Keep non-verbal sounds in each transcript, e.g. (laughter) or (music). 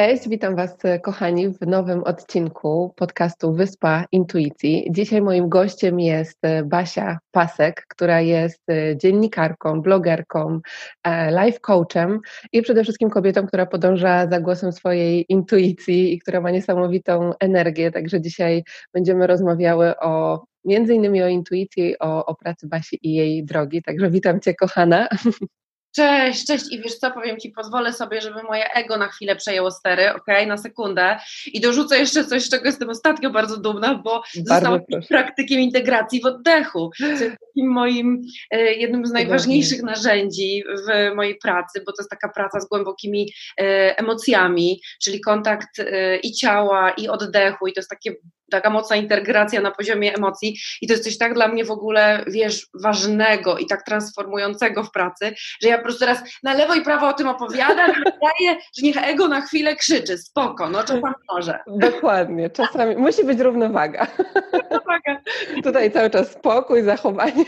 Cześć, witam Was kochani w nowym odcinku podcastu Wyspa Intuicji. Dzisiaj moim gościem jest Basia Pasek, która jest dziennikarką, blogerką, e, life coachem i przede wszystkim kobietą, która podąża za głosem swojej intuicji i która ma niesamowitą energię. Także dzisiaj będziemy rozmawiały o między innymi o intuicji, o, o pracy Basi i jej drogi. Także witam Cię kochana. (laughs) Cześć, cześć i wiesz co, powiem Ci, pozwolę sobie, żeby moje ego na chwilę przejęło stery, ok, na sekundę i dorzucę jeszcze coś, z czego jestem ostatnio bardzo dumna, bo zostałam praktykiem integracji w oddechu, co jest takim moim, e, jednym z najważniejszych narzędzi w mojej pracy, bo to jest taka praca z głębokimi e, emocjami, czyli kontakt e, i ciała, i oddechu i to jest takie taka mocna integracja na poziomie emocji i to jest coś tak dla mnie w ogóle, wiesz, ważnego i tak transformującego w pracy, że ja po prostu teraz na lewo i prawo o tym opowiadam i wydaje, że niech ego na chwilę krzyczy, spoko, no czasami może. Dokładnie, czasami musi być równowaga. Równowaga. Tutaj cały czas spokój, zachowania,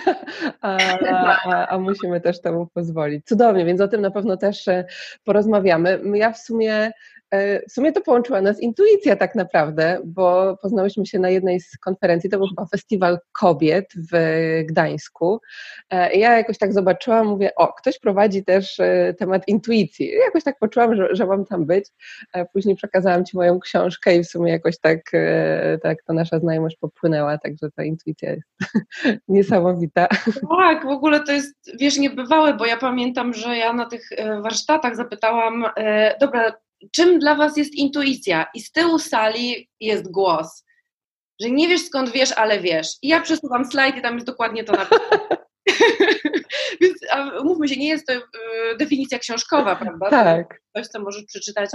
a, a, a musimy też temu pozwolić. Cudownie, więc o tym na pewno też e, porozmawiamy. Ja w sumie w sumie to połączyła nas intuicja tak naprawdę, bo poznałyśmy się na jednej z konferencji, to był chyba Festiwal Kobiet w Gdańsku. E, ja jakoś tak zobaczyłam, mówię, o, ktoś prowadzi też e, temat intuicji. Jakoś tak poczułam, że, że mam tam być. Później przekazałam Ci moją książkę i w sumie jakoś tak, tak ta nasza znajomość popłynęła, także ta intuicja jest (laughs) niesamowita. Tak, w ogóle to jest, wiesz, niebywałe, bo ja pamiętam, że ja na tych warsztatach zapytałam, dobra, czym dla Was jest intuicja? I z tyłu sali jest głos, że nie wiesz skąd wiesz, ale wiesz. I ja przesuwam slajd i tam jest dokładnie to napisane. (laughs) Więc mówmy się, nie jest to y, definicja książkowa, prawda? Tak. Coś, co możesz przeczytać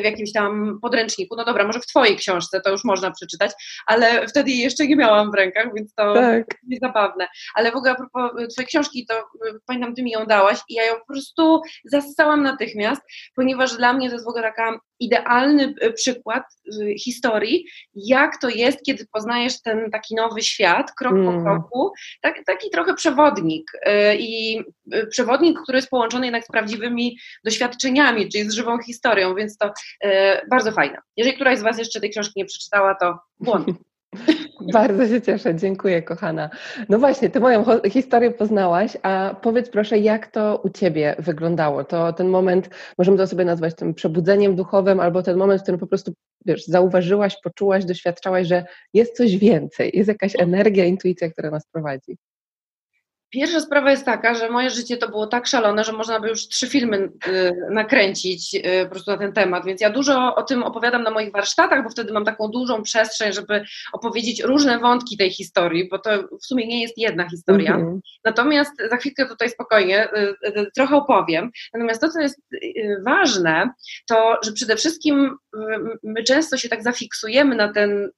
w jakimś tam podręczniku. No dobra, może w Twojej książce to już można przeczytać, ale wtedy jej jeszcze nie miałam w rękach, więc to tak. jest zabawne. Ale w ogóle a propos Twojej książki, to y, pamiętam, Ty mi ją dałaś i ja ją po prostu zassałam natychmiast, ponieważ dla mnie to jest w ogóle taka idealny y, przykład historii, jak to jest, kiedy poznajesz ten taki nowy świat, krok mm. po kroku, tak, taki trochę przewodnik i przewodnik, który jest połączony jednak z prawdziwymi doświadczeniami, czyli z żywą historią, więc to e, bardzo fajne. Jeżeli któraś z Was jeszcze tej książki nie przeczytała, to błąd. (laughs) (laughs) Bardzo się cieszę, dziękuję kochana. No właśnie, Ty moją historię poznałaś, a powiedz proszę, jak to u Ciebie wyglądało? To ten moment, możemy to sobie nazwać tym przebudzeniem duchowym, albo ten moment, w którym po prostu, wiesz, zauważyłaś, poczułaś, doświadczałaś, że jest coś więcej, jest jakaś energia, intuicja, która nas prowadzi. Pierwsza sprawa jest taka, że moje życie to było tak szalone, że można by już trzy filmy y, nakręcić y, po prostu na ten temat, więc ja dużo o tym opowiadam na moich warsztatach, bo wtedy mam taką dużą przestrzeń, żeby opowiedzieć różne wątki tej historii, bo to w sumie nie jest jedna historia. Mm -hmm. Natomiast za chwilkę tutaj spokojnie y, trochę opowiem. Natomiast to, co jest ważne, to, że przede wszystkim my często się tak zafiksujemy na ten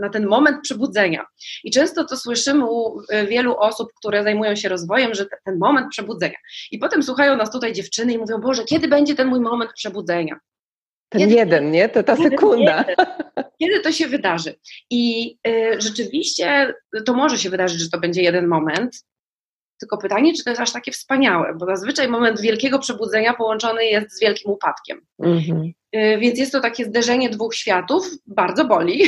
na ten moment przebudzenia. I często to słyszymy u e, wielu osób, które zajmują się rozwojem, że ten moment przebudzenia. I potem słuchają nas tutaj dziewczyny i mówią, Boże, kiedy będzie ten mój moment przebudzenia? Ten kiedy, jeden, nie? To ta sekunda. Kiedy to się wydarzy? I y, rzeczywiście to może się wydarzyć, że to będzie jeden moment, tylko pytanie, czy to jest aż takie wspaniałe, bo zazwyczaj moment wielkiego przebudzenia połączony jest z wielkim upadkiem. Mm-hmm. Więc jest to takie zderzenie dwóch światów, bardzo boli,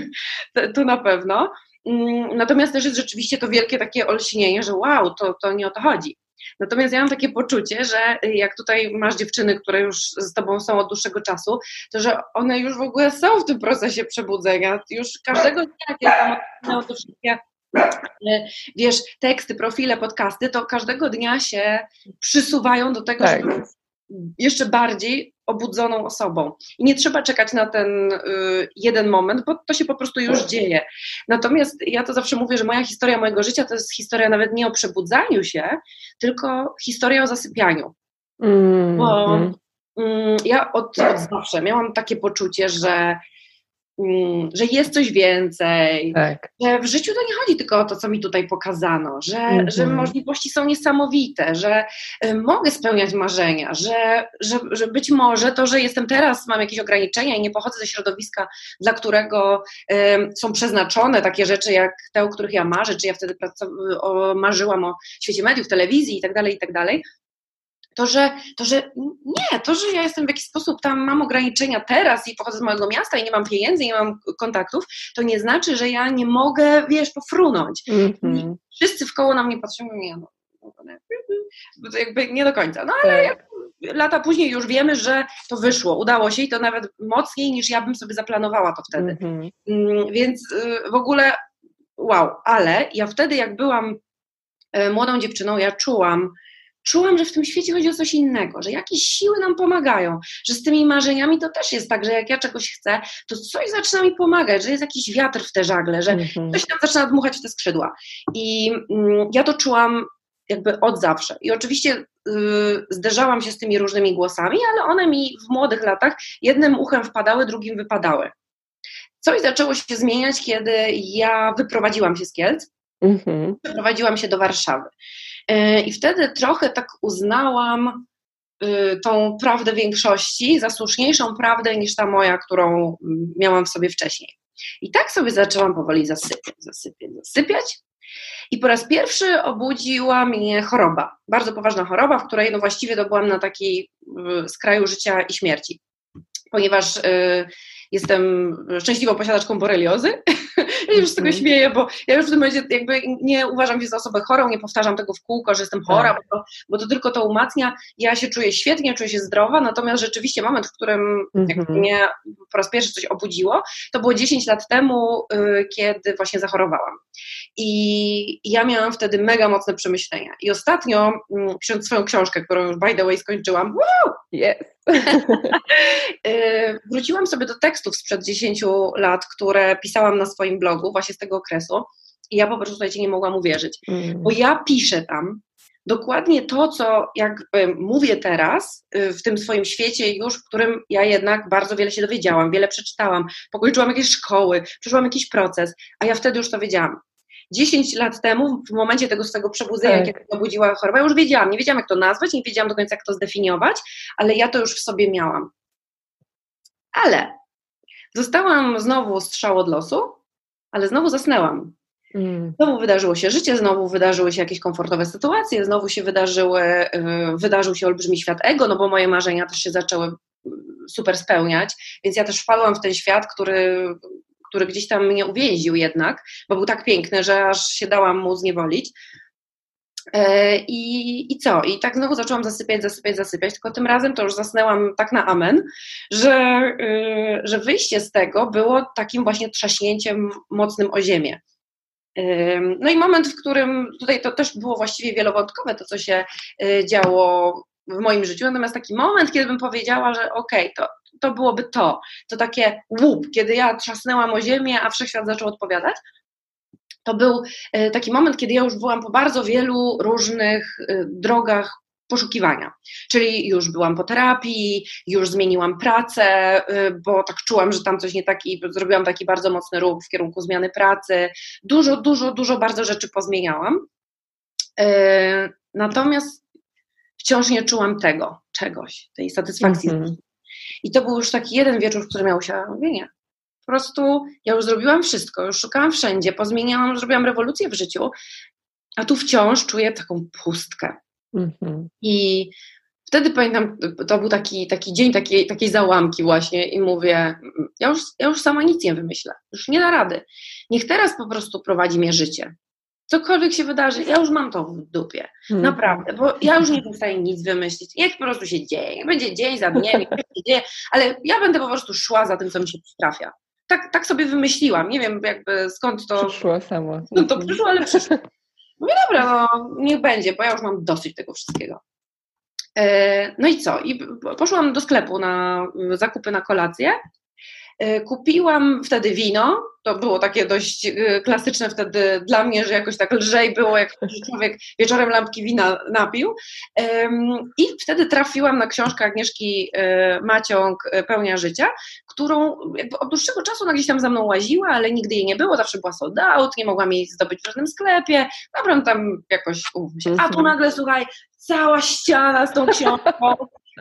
(laughs) to, to, na pewno. Mm, natomiast też jest rzeczywiście to wielkie takie olśnienie, że wow, to, to nie o to chodzi. Natomiast ja mam takie poczucie, że jak tutaj masz dziewczyny, które już z tobą są od dłuższego czasu, to że one już w ogóle są w tym procesie przebudzenia. Już każdego dnia, ja tam (laughs) te wszystkie wiesz, teksty, profile, podcasty, to każdego dnia się przysuwają do tego, tak. żeby jeszcze bardziej obudzoną osobą. I nie trzeba czekać na ten y, jeden moment, bo to się po prostu już dzieje. Natomiast ja to zawsze mówię, że moja historia mojego życia to jest historia nawet nie o przebudzaniu się, tylko historia o zasypianiu. Mm, bo mm. mm ja od, od zawsze miałam takie poczucie, że że jest coś więcej, tak. że w życiu to nie chodzi tylko o to, co mi tutaj pokazano, że, mm -hmm. że możliwości są niesamowite, że y, mogę spełniać marzenia, że, że, że być może to, że jestem teraz, mam jakieś ograniczenia i nie pochodzę ze środowiska, dla którego y, są przeznaczone takie rzeczy jak te, o których ja marzę, czy ja wtedy o, marzyłam o świecie mediów, telewizji i tak dalej, i tak dalej, to że, to, że nie, to, że ja jestem w jakiś sposób tam, mam ograniczenia teraz i pochodzę z małego miasta i nie mam pieniędzy, i nie mam kontaktów, to nie znaczy, że ja nie mogę, wiesz, pofrunąć. Mm-hmm. Wszyscy w koło na mnie patrzą i mówią, no, to jakby nie do końca. No ale tak. lata później już wiemy, że to wyszło, udało się i to nawet mocniej niż ja bym sobie zaplanowała to wtedy. Mm-hmm. Więc y, w ogóle wow, ale ja wtedy jak byłam y, młodą dziewczyną, ja czułam, czułam, że w tym świecie chodzi o coś innego, że jakieś siły nam pomagają, że z tymi marzeniami to też jest tak, że jak ja czegoś chcę, to coś zaczyna mi pomagać, że jest jakiś wiatr w te żagle, że mm-hmm. coś tam zaczyna dmuchać w te skrzydła. I mm, ja to czułam jakby od zawsze. I oczywiście y, zderzałam się z tymi różnymi głosami, ale one mi w młodych latach jednym uchem wpadały, drugim wypadały. Coś zaczęło się zmieniać, kiedy ja wyprowadziłam się z Kielc, mm-hmm. wyprowadziłam się do Warszawy. E, I wtedy trochę tak uznałam y, tą prawdę większości za słuszniejszą prawdę niż ta moja, którą miałam w sobie wcześniej. I tak sobie zaczęłam powoli zasypiać, zasypiać, zasypiać. I po raz pierwszy obudziła mnie choroba, bardzo poważna choroba, w której no właściwie to byłam na takiej skraju życia i śmierci, ponieważ y, jestem szczęśliwą posiadaczką boreliozy. (laughs) ja już z tego mhm. śmieję, bo ja już w tym momencie jakby nie uważam się za osobę chorą, nie powtarzam tego w kółko, że jestem chora, tak. bo, to, bo to tylko to umacnia. Ja się czuję świetnie, czuję się zdrowa, natomiast rzeczywiście moment, w którym mhm. mnie po raz pierwszy coś obudziło, to było 10 lat temu, y, kiedy właśnie zachorowałam. I ja miałam wtedy mega mocne przemyślenia. I ostatnio, y, pisząc swoją książkę, którą już by the way skończyłam, wow, yes. (laughs) Y, wróciłam sobie do tekstów sprzed 10 lat, które pisałam na swoim blogu, właśnie z tego okresu. I ja po prostu słuchajcie, nie mogłam uwierzyć, mm. bo ja piszę tam dokładnie to, co jakby mówię teraz y, w tym swoim świecie już, w którym ja jednak bardzo wiele się dowiedziałam, wiele przeczytałam, pokończyłam jakieś szkoły, przeszłam jakiś proces, a ja wtedy już to wiedziałam. 10 lat temu, w momencie tego swojego przebudzenia, tak. kiedy obudziła choroba, już wiedziałam, nie wiedziałam jak to nazwać, nie wiedziałam do końca jak to zdefiniować, ale ja to już w sobie miałam. Ale dostałam znowu strzał od losu, ale znowu zasnęłam. Mm. Znowu wydarzyło się życie, znowu wydarzyły się jakieś komfortowe sytuacje, znowu się wydarzyły, y, wydarzył się olbrzymi świat ego, no bo moje marzenia też się zaczęły y, super spełniać, więc ja też wpadłam w ten świat, który, który gdzieś tam mnie uwięził jednak, bo był tak piękny, że aż się dałam mu zniewolić. E, I, I co? I tak znowu zaczęłam zasypiać, zasypiać, zasypiać, tylko tym razem to już zasnęłam tak na amen, że, y, że wyjście z tego było takim właśnie trzaśnięciem mocnym o ziemię. No i moment, w którym tutaj to też było właściwie wielowątkowe, to co się działo w moim życiu, natomiast taki moment, kiedy bym powiedziała, że okej, okay, to, to byłoby to, to takie łup, kiedy ja trzasnęłam o ziemię, a wszechświat zaczął odpowiadać, to był y, taki moment, kiedy ja już byłam po bardzo wielu różnych y, drogach poszukiwania. Czyli już byłam po terapii, już zmieniłam pracę, y, bo tak czułam, że tam coś nie tak i zrobiłam taki bardzo mocny ruch w kierunku zmiany pracy. Dużo, dużo, dużo bardzo rzeczy pozmieniałam. Natomiast wciąż nie czułam tego, czegoś, tej satysfakcji. Mm -hmm. I to był już taki jeden wieczór, w którym ja usiadłam, mówię nie. Po prostu ja już zrobiłam wszystko, już szukałam wszędzie, pozmieniałam, zrobiłam rewolucję w życiu, a tu wciąż czuję taką pustkę. Mhm. I wtedy pamiętam, to był taki, taki dzień takiej, takiej załamki właśnie i mówię, ja już, ja już sama nic nie wymyślę, już nie da rady. Niech teraz po prostu prowadzi mnie życie. Cokolwiek się wydarzy, ja już mam to w dupie. Mhm. Naprawdę, bo ja już nie stanie nic wymyślić. Niech po prostu się dzieje. Będzie dzień za dniem, się dzieje, ale ja będę po prostu szła za tym, co mi się trafia. Tak, tak sobie wymyśliłam. Nie wiem jakby skąd to... Przyszło samo. No to przyszło, ale przyszło. Mówię, dobra, no niech będzie, bo ja już mam dosyć tego wszystkiego. E, no i co? I poszłam do sklepu na zakupy na kolację. E, kupiłam wtedy wino, to było takie dość y, klasyczne wtedy dla mnie, że jakoś tak lżej było, jak człowiek wieczorem lampki wina napił. I wtedy trafiłam na książkę Agnieszki y, Maciąg Pełnia Życia, którą od dłuższego czasu ona gdzieś tam za mną łaziła, ale nigdy jej nie było, zawsze była sold out, nie mogłam jej zdobyć w żadnym sklepie, dobra, tam jakoś umówmy się. A tu mhm. nagle, słuchaj, cała ściana z tą książką,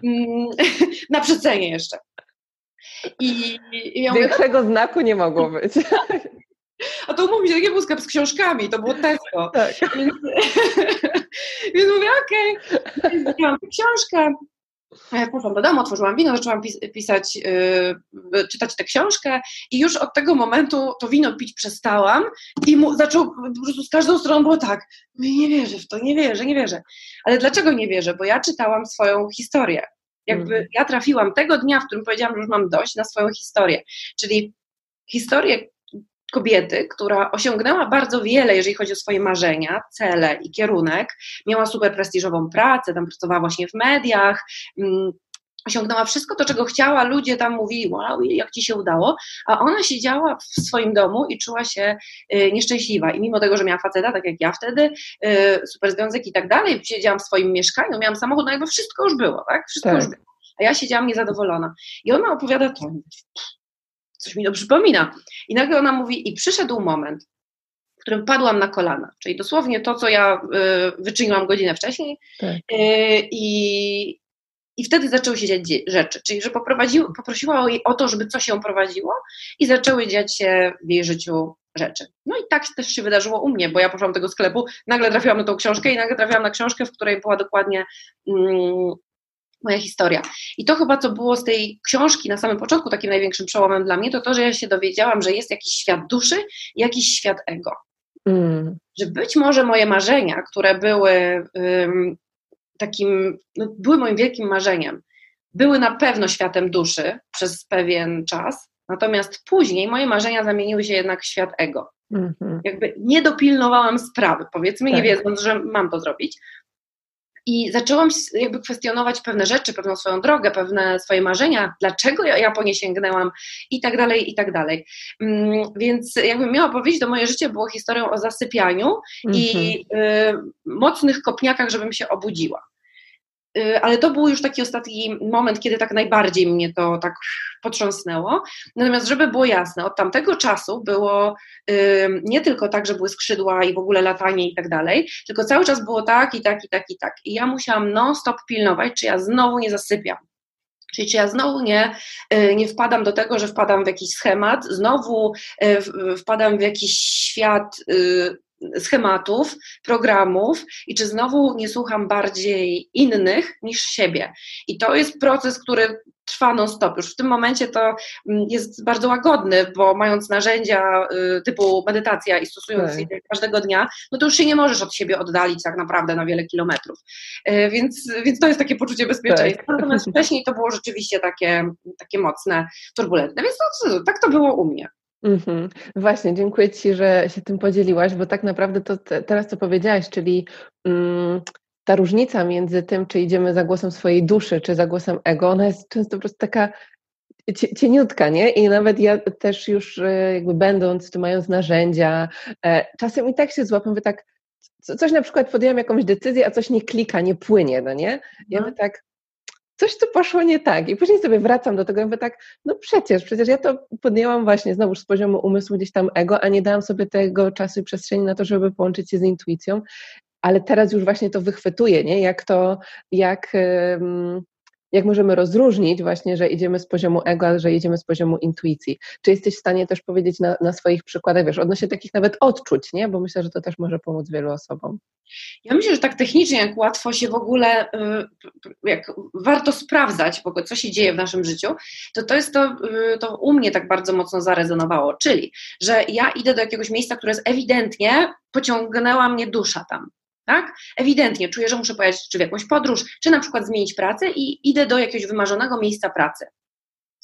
mm, (laughs) na przecenie jeszcze. I, i ja Większego mówię, znaku nie mogło (laughs) być. A to umówmy się, nie był sklep z książkami, to było Tesco. (laughs) Tak. Więc, (laughs) więc mówię, okej, okay. tę książkę, poszłam do domu, otworzyłam wino, zaczęłam pis pisać, yy, czytać tę książkę i już od tego momentu to wino pić przestałam i mu zaczął, po prostu z każdą stroną było tak, nie wierzę w to, nie wierzę, nie wierzę. Ale dlaczego nie wierzę? Bo ja czytałam swoją historię. Jakby mm. ja trafiłam tego dnia, w którym powiedziałam, że już mam dość, na swoją historię. Czyli historię kobiety, która osiągnęła bardzo wiele, jeżeli chodzi o swoje marzenia, cele i kierunek. Miała super prestiżową pracę, tam pracowała właśnie w mediach, mm, osiągnęła wszystko to, czego chciała, ludzie tam mówili, wow, jak ci się udało, a ona siedziała w swoim domu i czuła się y, nieszczęśliwa. I mimo tego, że miała faceta, tak jak ja wtedy, y, super związek i tak dalej, siedziałam w swoim mieszkaniu, miałam samochód, no jakby wszystko już było, tak? Wszystko tak. już było. A ja siedziałam niezadowolona. I ona opowiada to, coś mi to przypomina. I nagle ona mówi, i przyszedł moment, w którym padłam na kolana, czyli dosłownie to, co ja y, wyczyniłam godzinę wcześniej. Tak. Y, I, i wtedy zaczęły się dziać rzeczy, czyli że poprosiła jej o to, żeby coś ją prowadziło i zaczęły dziać się w jej życiu rzeczy. No i tak też się wydarzyło u mnie, bo ja poszłam do tego sklepu, nagle trafiłam na tą książkę i nagle trafiłam na książkę, w której była dokładnie mm, moja historia. I to chyba, co było z tej książki na samym początku takim największym przełomem dla mnie, to to, że ja się dowiedziałam, że jest jakiś świat duszy i jakiś świat ego. Mm. Że być może moje marzenia, które były um, takim, no, były moim wielkim marzeniem, były na pewno światem duszy przez pewien czas, natomiast później moje marzenia zamieniły się jednak w świat ego. Mm -hmm. Jakby nie dopilnowałam sprawy, powiedzmy, tak. nie wiedząc, że mam to zrobić. I zaczęłam jakby kwestionować pewne rzeczy, pewną swoją drogę, pewne swoje marzenia, dlaczego ja, po nie sięgnęłam i tak dalej, i tak dalej. Mm, więc jakbym miała powiedzieć, to moje życie było historią o zasypianiu mm -hmm. i y, mocnych kopniakach, żebym się obudziła. Y, ale to był już taki ostatni moment, kiedy tak najbardziej mnie to tak potrząsnęło. Natomiast, żeby było jasne, od tamtego czasu było nie tylko tak, że były skrzydła i w ogóle latanie i tak dalej, tylko cały czas było tak i tak i tak i tak. I ja musiałam non-stop pilnować, czy ja znowu nie zasypiam. Czyli czy ja znowu nie, y, nie wpadam do tego, że wpadam w jakiś schemat, znowu y, wpadam w jakiś świat schematów, programów i czy znowu nie słucham bardziej innych niż siebie. I to jest proces, który trwa non-stop. Już w tym momencie to mm, jest bardzo łagodny, bo mając narzędzia y, typu medytacja i stosując tak. je każdego dnia, no to już się nie możesz od siebie oddalić tak naprawdę na wiele kilometrów. Y, więc, więc to jest takie poczucie bezpieczeństwa. Tak. Natomiast wcześniej to było rzeczywiście takie, takie mocne, turbulentne. Więc no, tak to było u mnie. Mhm. Właśnie, dziękuję Ci, że się tym podzieliłaś, bo tak naprawdę to te, teraz co powiedziałaś, czyli mm, ta różnica między tym, czy idziemy za głosem swojej duszy, czy za głosem ego, ona jest często po prostu taka cieniutka, nie? I nawet ja też już e, jakby będąc, czy mając narzędzia, e, czasem i tak się złapam, wy tak, coś na przykład podjęłam jakąś decyzję, a coś nie klika, nie płynie, no nie? Ja no. tak, coś tu poszło nie tak. I później sobie wracam do tego i mówię tak, no przecież, przecież ja to podjęłam właśnie znowu z poziomu umysłu gdzieś tam ego, a nie dałam sobie tego czasu i przestrzeni na to, żeby połączyć się z intuicją. Ale teraz już właśnie to wychwytuję, nie? Jak to, jak, jak możemy rozróżnić właśnie, że idziemy z poziomu ego, że idziemy z poziomu intuicji. Czy jesteś w stanie też powiedzieć na, na swoich przykładach, wiesz, odnośnie takich nawet odczuć, nie? Bo myślę, że to też może pomóc wielu osobom. Ja myślę, że tak technicznie, jak łatwo się w ogóle, y, jak warto sprawdzać w ogóle, co się dzieje w naszym życiu, to to jest to, y, to u mnie tak bardzo mocno zarezonowało. Czyli, że ja idę do jakiegoś miejsca, które jest ewidentnie, pociągnęła mnie dusza tam tak? Ewidentnie czuję, że muszę pojechać czy w jakąś podróż, czy na przykład zmienić pracę i idę do jakiegoś wymarzonego miejsca pracy.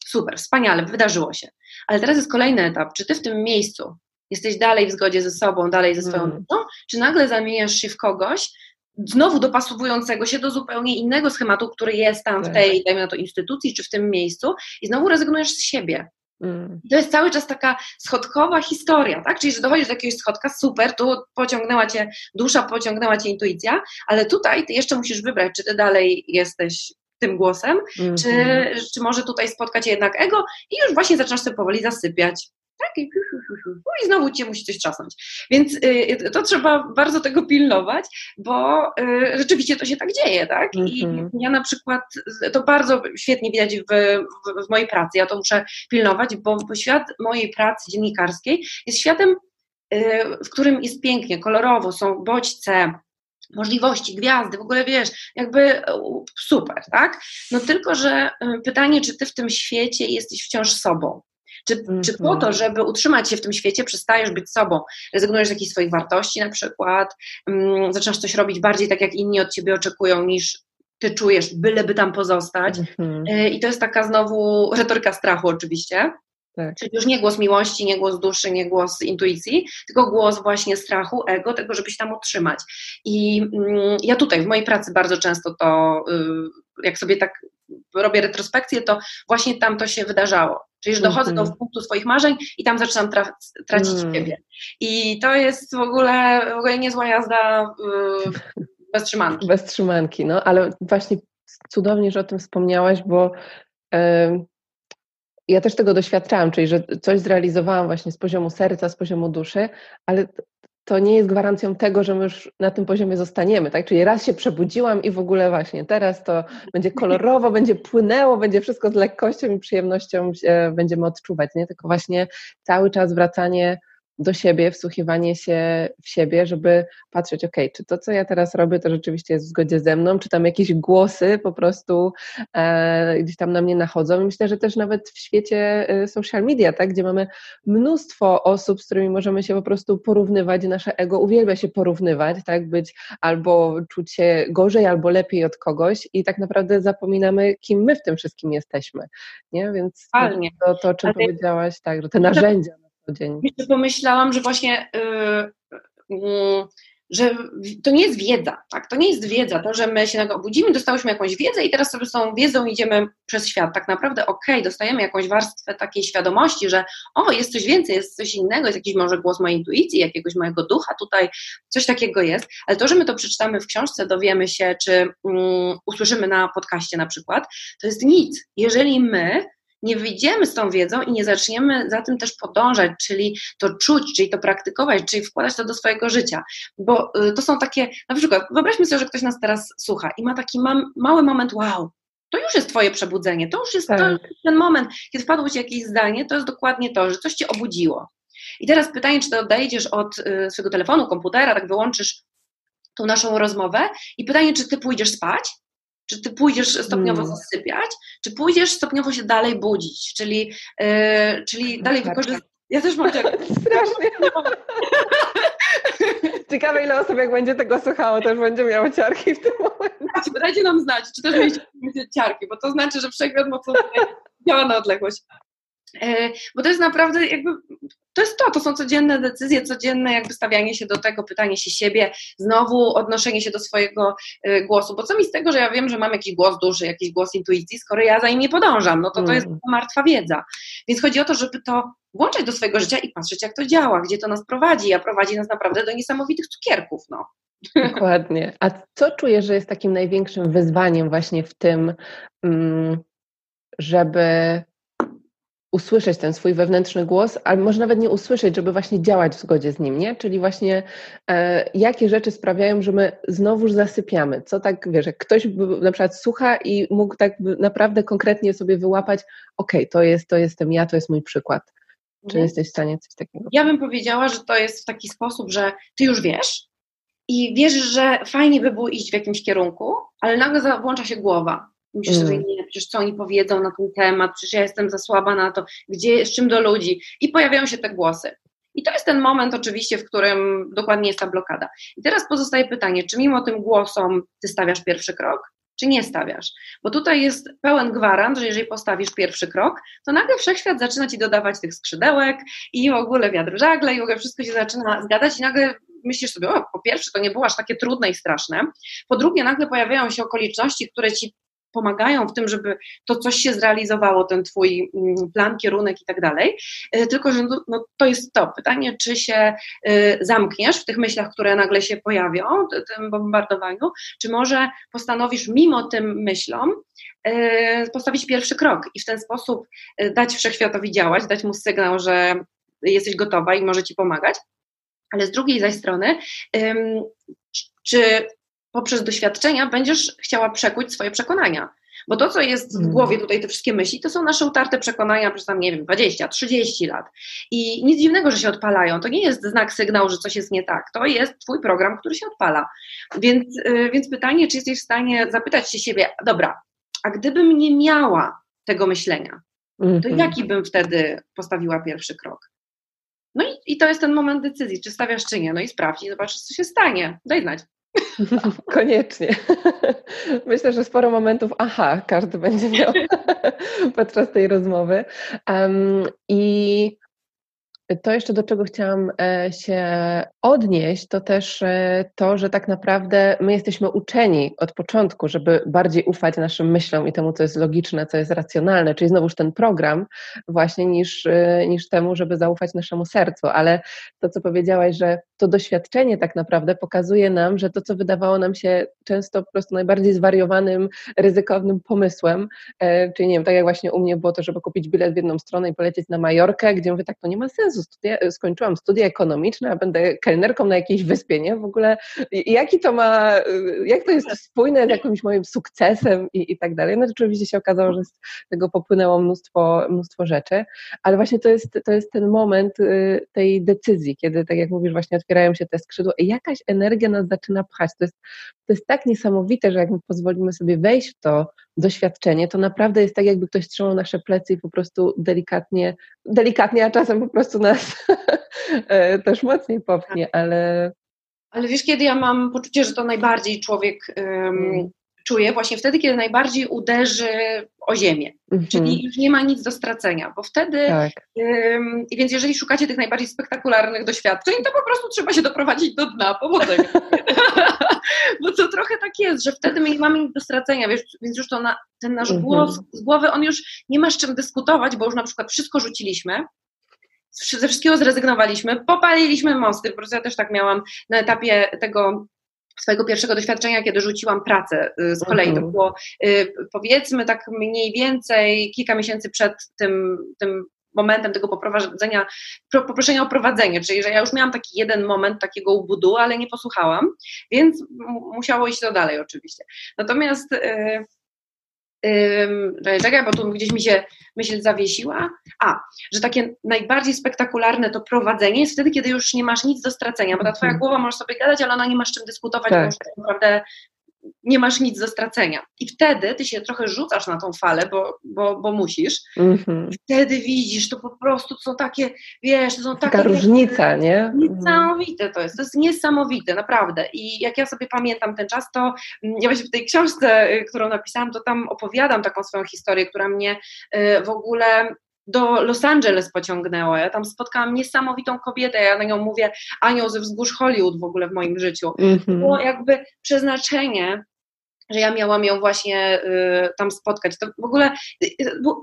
Super, wspaniale, wydarzyło się. Ale teraz jest kolejny etap. Czy ty w tym miejscu jesteś dalej w zgodzie ze sobą, dalej ze swoją mm. czy nagle zamieniasz się w kogoś, znowu dopasowującego się do zupełnie innego schematu, który jest tam w tak. tej, dajmy na to, instytucji, czy w tym miejscu i znowu rezygnujesz z siebie. Mm. To jest cały czas taka schodkowa historia, tak? Czyli, że dochodzisz do jakiegoś schodka, super, tu pociągnęła cię dusza, pociągnęła cię intuicja, ale tutaj ty jeszcze musisz wybrać, czy ty dalej jesteś tym głosem, mm -hmm. czy, mhm. czy może tutaj spotkać jednak ego i już właśnie zaczynasz sobie powoli zasypiać. I, i znowu cię musi coś trzasnąć. Więc y, to trzeba bardzo tego pilnować, bo y, rzeczywiście to się tak dzieje, tak? I -hmm. ja na przykład, to bardzo świetnie widać w, w, w, mojej pracy, ja to muszę pilnować, bo świat mojej pracy dziennikarskiej jest światem, y, w którym jest pięknie, kolorowo, są bodźce, możliwości, gwiazdy, w ogóle wiesz, jakby super, tak? No tylko, że y, pytanie, czy ty w tym świecie jesteś wciąż sobą? Czy, mm -hmm. czy po to, mhm. żeby utrzymać się w tym świecie, przestajesz być sobą, rezygnujesz z jakichś swoich wartości na przykład, um, zaczynasz coś robić bardziej tak, jak inni od ciebie oczekują, niż ty czujesz, byleby tam pozostać. Mm -hmm. I to jest taka znowu retoryka strachu oczywiście. Tak. Czyli już nie głos miłości, nie głos duszy, nie głos intuicji, tylko głos właśnie strachu, ego, tego, żeby się tam utrzymać. I mm, ja tutaj w mojej pracy bardzo często to, y, jak sobie tak robię retrospekcję, to właśnie tam to się wydarzało. Czyli, że dochodzę do punktu swoich marzeń i tam zaczynam tra tracić mm. siebie. I to jest w ogóle, w ogóle niezła jazda yy, bez trzymanki. Bez trzymanki, no ale właśnie cudownie, że o tym wspomniałaś, bo yy, ja też tego doświadczałam, czyli że coś zrealizowałam właśnie z poziomu serca, z poziomu duszy, ale to nie jest gwarancją tego, że my już na tym poziomie zostaniemy, tak? Czyli raz się przebudziłam i w ogóle właśnie teraz to będzie kolorowo, (laughs) będzie płynęło, będzie wszystko z lekkością i przyjemnością będziemy odczuwać, nie? Tylko właśnie cały czas wracanie do siebie, wsłuchiwanie się w siebie, żeby patrzeć, ok, czy to, co ja teraz robię, to rzeczywiście jest w zgodzie ze mną, czy tam jakieś głosy po prostu e, gdzieś tam na mnie nachodzą. I myślę, że też nawet w świecie e, social media, tak, gdzie mamy mnóstwo osób, z którymi możemy się po prostu porównywać, nasze ego uwielbia się porównywać, tak, być albo czuć się gorzej, albo lepiej od kogoś i tak naprawdę zapominamy, kim my w tym wszystkim jesteśmy, nie? Więc to, to, o czym Ale... powiedziałaś, tak, że te narzędzia dzień. Jeszcze pomyślałam, że właśnie yy, yy, że to nie jest wiedza, tak? To nie jest wiedza, to, że my się nagle obudzimy, dostałyśmy jakąś wiedzę i teraz sobie z tą wiedzą idziemy przez świat. Tak naprawdę okej, okay, dostajemy jakąś warstwę takiej świadomości, że o, jest coś więcej, jest coś innego, jest jakiś może głos mojej intuicji, jakiegoś mojego ducha tutaj, coś takiego jest, ale to, że my to przeczytamy w książce, dowiemy się, czy um, usłyszymy na podcaście na przykład, to jest nic. Jeżeli my nie wyjdziemy z tą wiedzą i nie zaczniemy za tym też podążać, czyli to czuć, czyli to praktykować, czyli wkładać to do swojego życia. Bo y, to są takie, na przykład, wyobraźmy sobie, że ktoś nas teraz słucha i ma taki mam, mały moment, wow, to już jest Twoje przebudzenie, to już jest tak. ten moment, kiedy wpadło Ci jakieś zdanie, to jest dokładnie to, że coś Cię obudziło. I teraz pytanie, czy to odejdziesz od y, swojego telefonu, komputera, tak wyłączysz tą naszą rozmowę i pytanie, czy Ty pójdziesz spać, czy ty pójdziesz stopniowo hmm. zasypiać, czy pójdziesz stopniowo się dalej budzić, czyli, yy, czyli dalej wykorzystać. Ja też mam ciarki. (laughs) Strasznie. Ciekawe, ile osób, jak będzie tego słuchało, też będzie miało ciarki w tym momencie. Dajcie nam znać, czy też mieliście ciarki, bo to znaczy, że przegląd mocno (laughs) działa na odległość. E, bo to jest naprawdę jakby, to jest to, to są codzienne decyzje, codzienne jakby stawianie się do tego, pytanie się siebie, znowu odnoszenie się do swojego e, głosu, bo co mi z tego, że ja wiem, że mam jakiś głos duży, jakiś głos intuicji, skoro ja za nim nie podążam, no to to jest mm. martwa wiedza. Więc chodzi o to, żeby to włączać do swojego życia i patrzeć, jak to działa, gdzie to nas prowadzi, a prowadzi nas naprawdę do niesamowitych cukierków, no. Dokładnie. A co czujesz, że jest takim największym wyzwaniem właśnie w tym, mm, żeby usłyszeć ten swój wewnętrzny głos, ale może nawet nie usłyszeć, żeby właśnie działać w zgodzie z nim, nie? Czyli właśnie e, jakie rzeczy sprawiają, że my znowuż zasypiamy. Co tak, wiesz, jak ktoś na przykład słucha i mógł tak naprawdę konkretnie sobie wyłapać, ok, to jest, to jestem ja, to jest mój przykład. Czy mhm. jesteś w stanie coś takiego? Ja bym powiedziała, że to jest w taki sposób, że ty już wiesz i wierzysz, że fajnie by było iść w jakimś kierunku, ale nagle włącza się głowa Myślisz mm. sobie, nie, przecież co oni powiedzą na ten temat, przecież ja jestem za słaba na to, gdzie, z czym do ludzi. I pojawiają się te głosy. I to jest ten moment oczywiście, w którym dokładnie jest ta blokada. I teraz pozostaje pytanie, czy mimo tym głosom ty stawiasz pierwszy krok, czy nie stawiasz? Bo tutaj jest pełen gwarant, że jeżeli postawisz pierwszy krok, to nagle wszechświat zaczyna ci dodawać tych skrzydełek i w ogóle wiatr żagle i w ogóle wszystko się zaczyna zgadać i nagle myślisz sobie, o, po pierwsze to nie było aż takie trudne i straszne, po drugie nagle pojawiają się okoliczności, które ci pomagają w tym, żeby to coś się zrealizowało, ten twój mm, plan, kierunek i tak dalej, y, tylko że no, no, to jest to pytanie, czy się y, zamkniesz w tych myślach, które nagle się pojawią, tym bombardowaniu, czy może postanowisz mimo tym myślom postawić pierwszy krok i w ten sposób dać wszechświatowi działać, dać mu sygnał, że jesteś gotowa i może ci pomagać, ale z drugiej zaś strony, czy poprzez doświadczenia będziesz chciała przekuć swoje przekonania? Bo to, co jest w mm. głowie tutaj, te wszystkie myśli, to są nasze utarte przekonania przez tam, nie wiem, 20, 30 lat. I nic dziwnego, że się odpalają. To nie jest znak, sygnał, że coś jest nie tak. To jest Twój program, który się odpala. Więc, y, więc pytanie, czy jesteś w stanie zapytać się siebie, dobra, a gdybym nie miała tego myślenia, to mhm. jaki bym wtedy postawiła pierwszy krok? No i, i to jest ten moment decyzji, czy stawiasz, czy nie. No i sprawdź i zobacz, co się stanie. Daj znać. (laughs) Koniecznie. (laughs) Myślę, że sporo momentów, aha, każdy będzie miał (laughs) podczas tej rozmowy. Um, I to jeszcze do czego chciałam e, się odnieść, to też e, to, że tak naprawdę my jesteśmy uczeni od początku, żeby bardziej ufać naszym myślom i temu, co jest logiczne, co jest racjonalne, czyli znowuż ten program, właśnie niż, e, niż temu, żeby zaufać naszemu sercu. Ale to, co powiedziałaś, że to doświadczenie tak naprawdę pokazuje nam, że to, co wydawało nam się często po prostu najbardziej zwariowanym, ryzykownym pomysłem, czyli nie wiem, tak jak właśnie u mnie było to, żeby kupić bilet w jedną stronę i polecieć na Majorkę, gdzie mówię, tak, to nie ma sensu studia, skończyłam studia ekonomiczne, a będę kelnerką na jakiejś wyspie, nie? W ogóle jaki to ma, jak to jest spójne z jakimś moim sukcesem i, i tak dalej. No oczywiście się okazało, że z tego popłynęło mnóstwo, mnóstwo rzeczy, ale właśnie to jest, to jest ten moment y, tej decyzji, kiedy, tak jak mówisz, właśnie otwierają się te skrzydła i jakaś energia nas zaczyna pchać. To jest, to jest tak niesamowite, że jak my pozwolimy sobie wejść w to doświadczenie, to naprawdę jest tak, jakby ktoś trzymał nasze plecy i po prostu delikatnie, delikatnie, a czasem po prostu nas (laughs) e, też mocniej popchnie, tak. ale... Ale wiesz, kiedy ja mam poczucie, że to najbardziej człowiek um, czuje? Właśnie wtedy, kiedy najbardziej uderzy o ziemię, mm -hmm. czyli już nie ma nic do stracenia, bo wtedy, tak. um, więc jeżeli szukacie tych najbardziej spektakularnych doświadczeń, to po prostu trzeba się doprowadzić do dna, powodzenia. (laughs) bo to trochę tak jest, że wtedy my nie mamy nic do stracenia, wiesz, więc już to na, ten nasz mm -hmm. głos z głowy, on już nie ma z czym dyskutować, bo już na przykład wszystko rzuciliśmy, ze wszystkiego zrezygnowaliśmy, popaliliśmy mosty, po prostu ja też tak miałam na etapie tego swojego pierwszego doświadczenia, kiedy rzuciłam pracę y, z kolei. To mhm. było y, powiedzmy tak mniej więcej kilka miesięcy przed tym, tym momentem tego poprowadzenia, poproszenia o prowadzenie, czyli że ja już miałam taki jeden moment takiego ubudu, ale nie posłuchałam, więc musiało iść to dalej oczywiście. Natomiast yy, czekaj, bo tu gdzieś mi się myśl zawiesiła. A, że takie najbardziej spektakularne to prowadzenie jest wtedy, kiedy już nie masz nic do stracenia, bo ta twoja mhm. głowa może sobie gadać, ale ona nie ma z czym dyskutować, tak. bo już tak naprawdę nie masz nic do stracenia. I wtedy ty się trochę rzucasz na tą falę, bo, bo, bo musisz. Mm-hmm. Wtedy widzisz, to po prostu są takie, wiesz, to są takie... Taka różnica, nie? Niesamowite to jest, to jest niesamowite, naprawdę. I jak ja sobie pamiętam ten czas, to mm, ja właśnie w tej książce, y, którą napisałam, to tam opowiadam taką swoją historię, która mnie y, w ogóle do Los Angeles pociągnęło. Ja tam spotkałam niesamowitą kobietę, ja na nią mówię anioł ze wzgórz Hollywood w ogóle w moim życiu. Mm -hmm. To było jakby przeznaczenie, że ja miałam ją właśnie y, tam spotkać. To w ogóle y,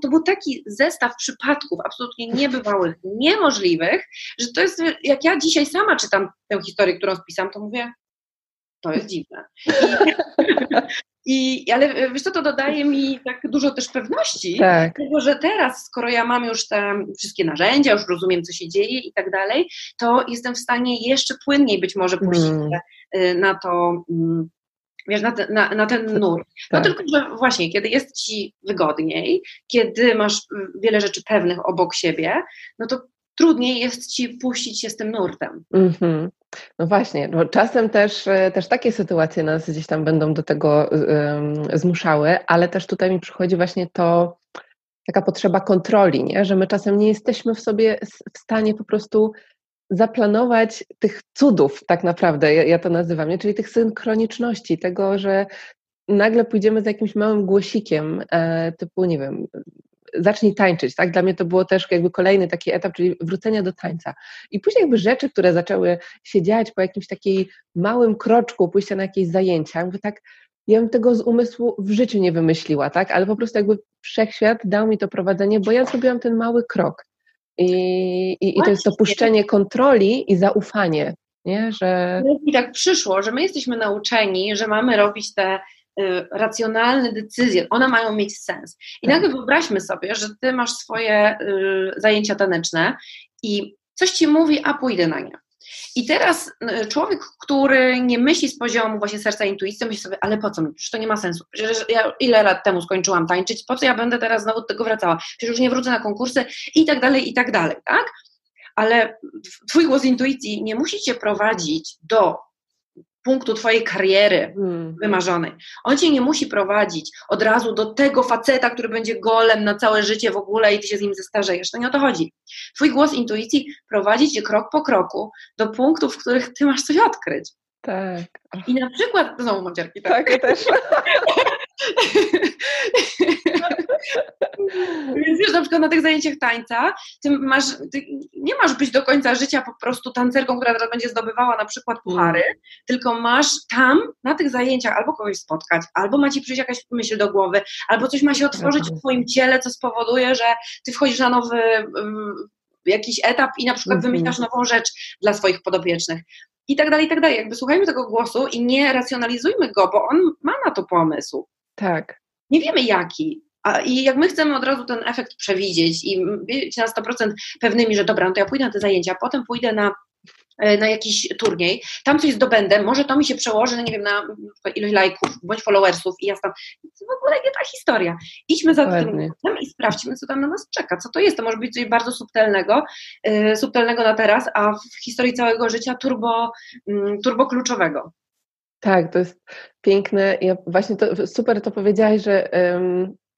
to był taki zestaw przypadków absolutnie niebywałych, niemożliwych, że to jest, jak ja dzisiaj sama czytam tę historię, którą spisałam, to mówię, to jest dziwne. I, (laughs) I, ale wiesz co, to dodaje mi tak dużo też pewności, tak. tego, że teraz, skoro ja mam już te wszystkie narzędzia, już rozumiem, co się dzieje i tak dalej, to jestem w stanie jeszcze płynniej być może puścić mm. na to mm, wiesz, na, ten, na, na ten nurt. No tak. tylko, że właśnie, kiedy jest ci wygodniej, kiedy masz wiele rzeczy pewnych obok siebie, no to trudniej jest ci puścić się z tym nurtem. Mm -hmm. No właśnie, bo czasem też, e, też takie sytuacje nas gdzieś tam będą do tego um, zmuszały, ale też tutaj mi przychodzi właśnie to, taka potrzeba kontroli, nie? że my czasem nie jesteśmy w sobie w stanie po prostu zaplanować tych cudów, tak naprawdę, ja, ja to nazywam, nie? czyli tych synchroniczności, tego, że nagle pójdziemy z jakimś małym głosikiem, e, typu, nie wiem, zacznij tańczyć, tak? Dla mnie to było też jakby kolejny taki etap, czyli wrócenia do tańca. I później jakby rzeczy, które zaczęły się dziać po jakimś takiej małym kroczku, pójścia na jakieś zajęcia, mówię tak, ja bym tego z umysłu w życiu nie wymyśliła, tak? Ale po prostu jakby wszechświat dał mi to prowadzenie, bo ja zrobiłam ten mały krok. I, i, i to jest to puszczenie kontroli i zaufanie, nie? Że... I tak przyszło, że my jesteśmy nauczeni, że mamy robić te racjonalne decyzje, one mają mieć sens. I tak. nagle wyobraźmy sobie, że ty masz swoje y, zajęcia taneczne i coś ci mówi, a pójdę na nie. I teraz y, człowiek, który nie myśli z poziomu właśnie serca intuicji, myśli sobie, ale po co mi? Przecież to nie ma sensu. Przecież ja ile lat temu skończyłam tańczyć, po co ja będę teraz znowu do tego wracała? Przecież już nie wrócę na konkursy i tak dalej, i tak dalej, tak? Ale twój głos intuicji nie musi cię prowadzić do punktu Twojej kariery hmm. wymarzonej. On Cię nie musi prowadzić od razu do tego faceta, który będzie golem na całe życie w ogóle i Ty się z nim zestarzejesz. To nie o to chodzi. Twój głos intuicji prowadzi Cię krok po kroku do punktów, w których Ty masz coś odkryć. Tak. I na przykład, znowu mam ciarki, tak? Tak, ja też. (laughs) (laughs) Więc wiesz, na przykład na tych zajęciach tańca, ty masz, ty nie masz być do końca życia po prostu tancerką, która teraz będzie zdobywała na przykład puchary, mm. tylko masz tam na tych zajęciach albo kogoś spotkać, albo ma ci przyjść jakaś myśl do głowy, albo coś ma się otworzyć w twoim ciele, co spowoduje, że ty wchodzisz na nowy jakiś etap i na przykład mm -hmm. wymyślasz nową rzecz dla swoich podopiecznych i tak dalej, i tak dalej. Jakby słuchajmy tego głosu i nie racjonalizujmy go, bo on ma na to pomysł. Tak. Nie wiemy jaki. A, I jak my chcemy od razu ten efekt przewidzieć i być na 100% pewnymi, że dobra, no to ja pójdę na te zajęcia, potem pójdę na E, na jakiś turniej, tam coś zdobędę, może to mi się przełoży, no nie wiem, na ilość lajków bądź followersów i ja tam, w ogóle nie ta historia. Idźmy za tym i sprawdźmy, co tam na nas czeka, co to jest. To może być coś bardzo subtelnego, yy, subtelnego na teraz, a w historii całego życia turbo, yy, turbo kluczowego. Tak, to jest piękne. Ja właśnie to super to powiedziałaś, że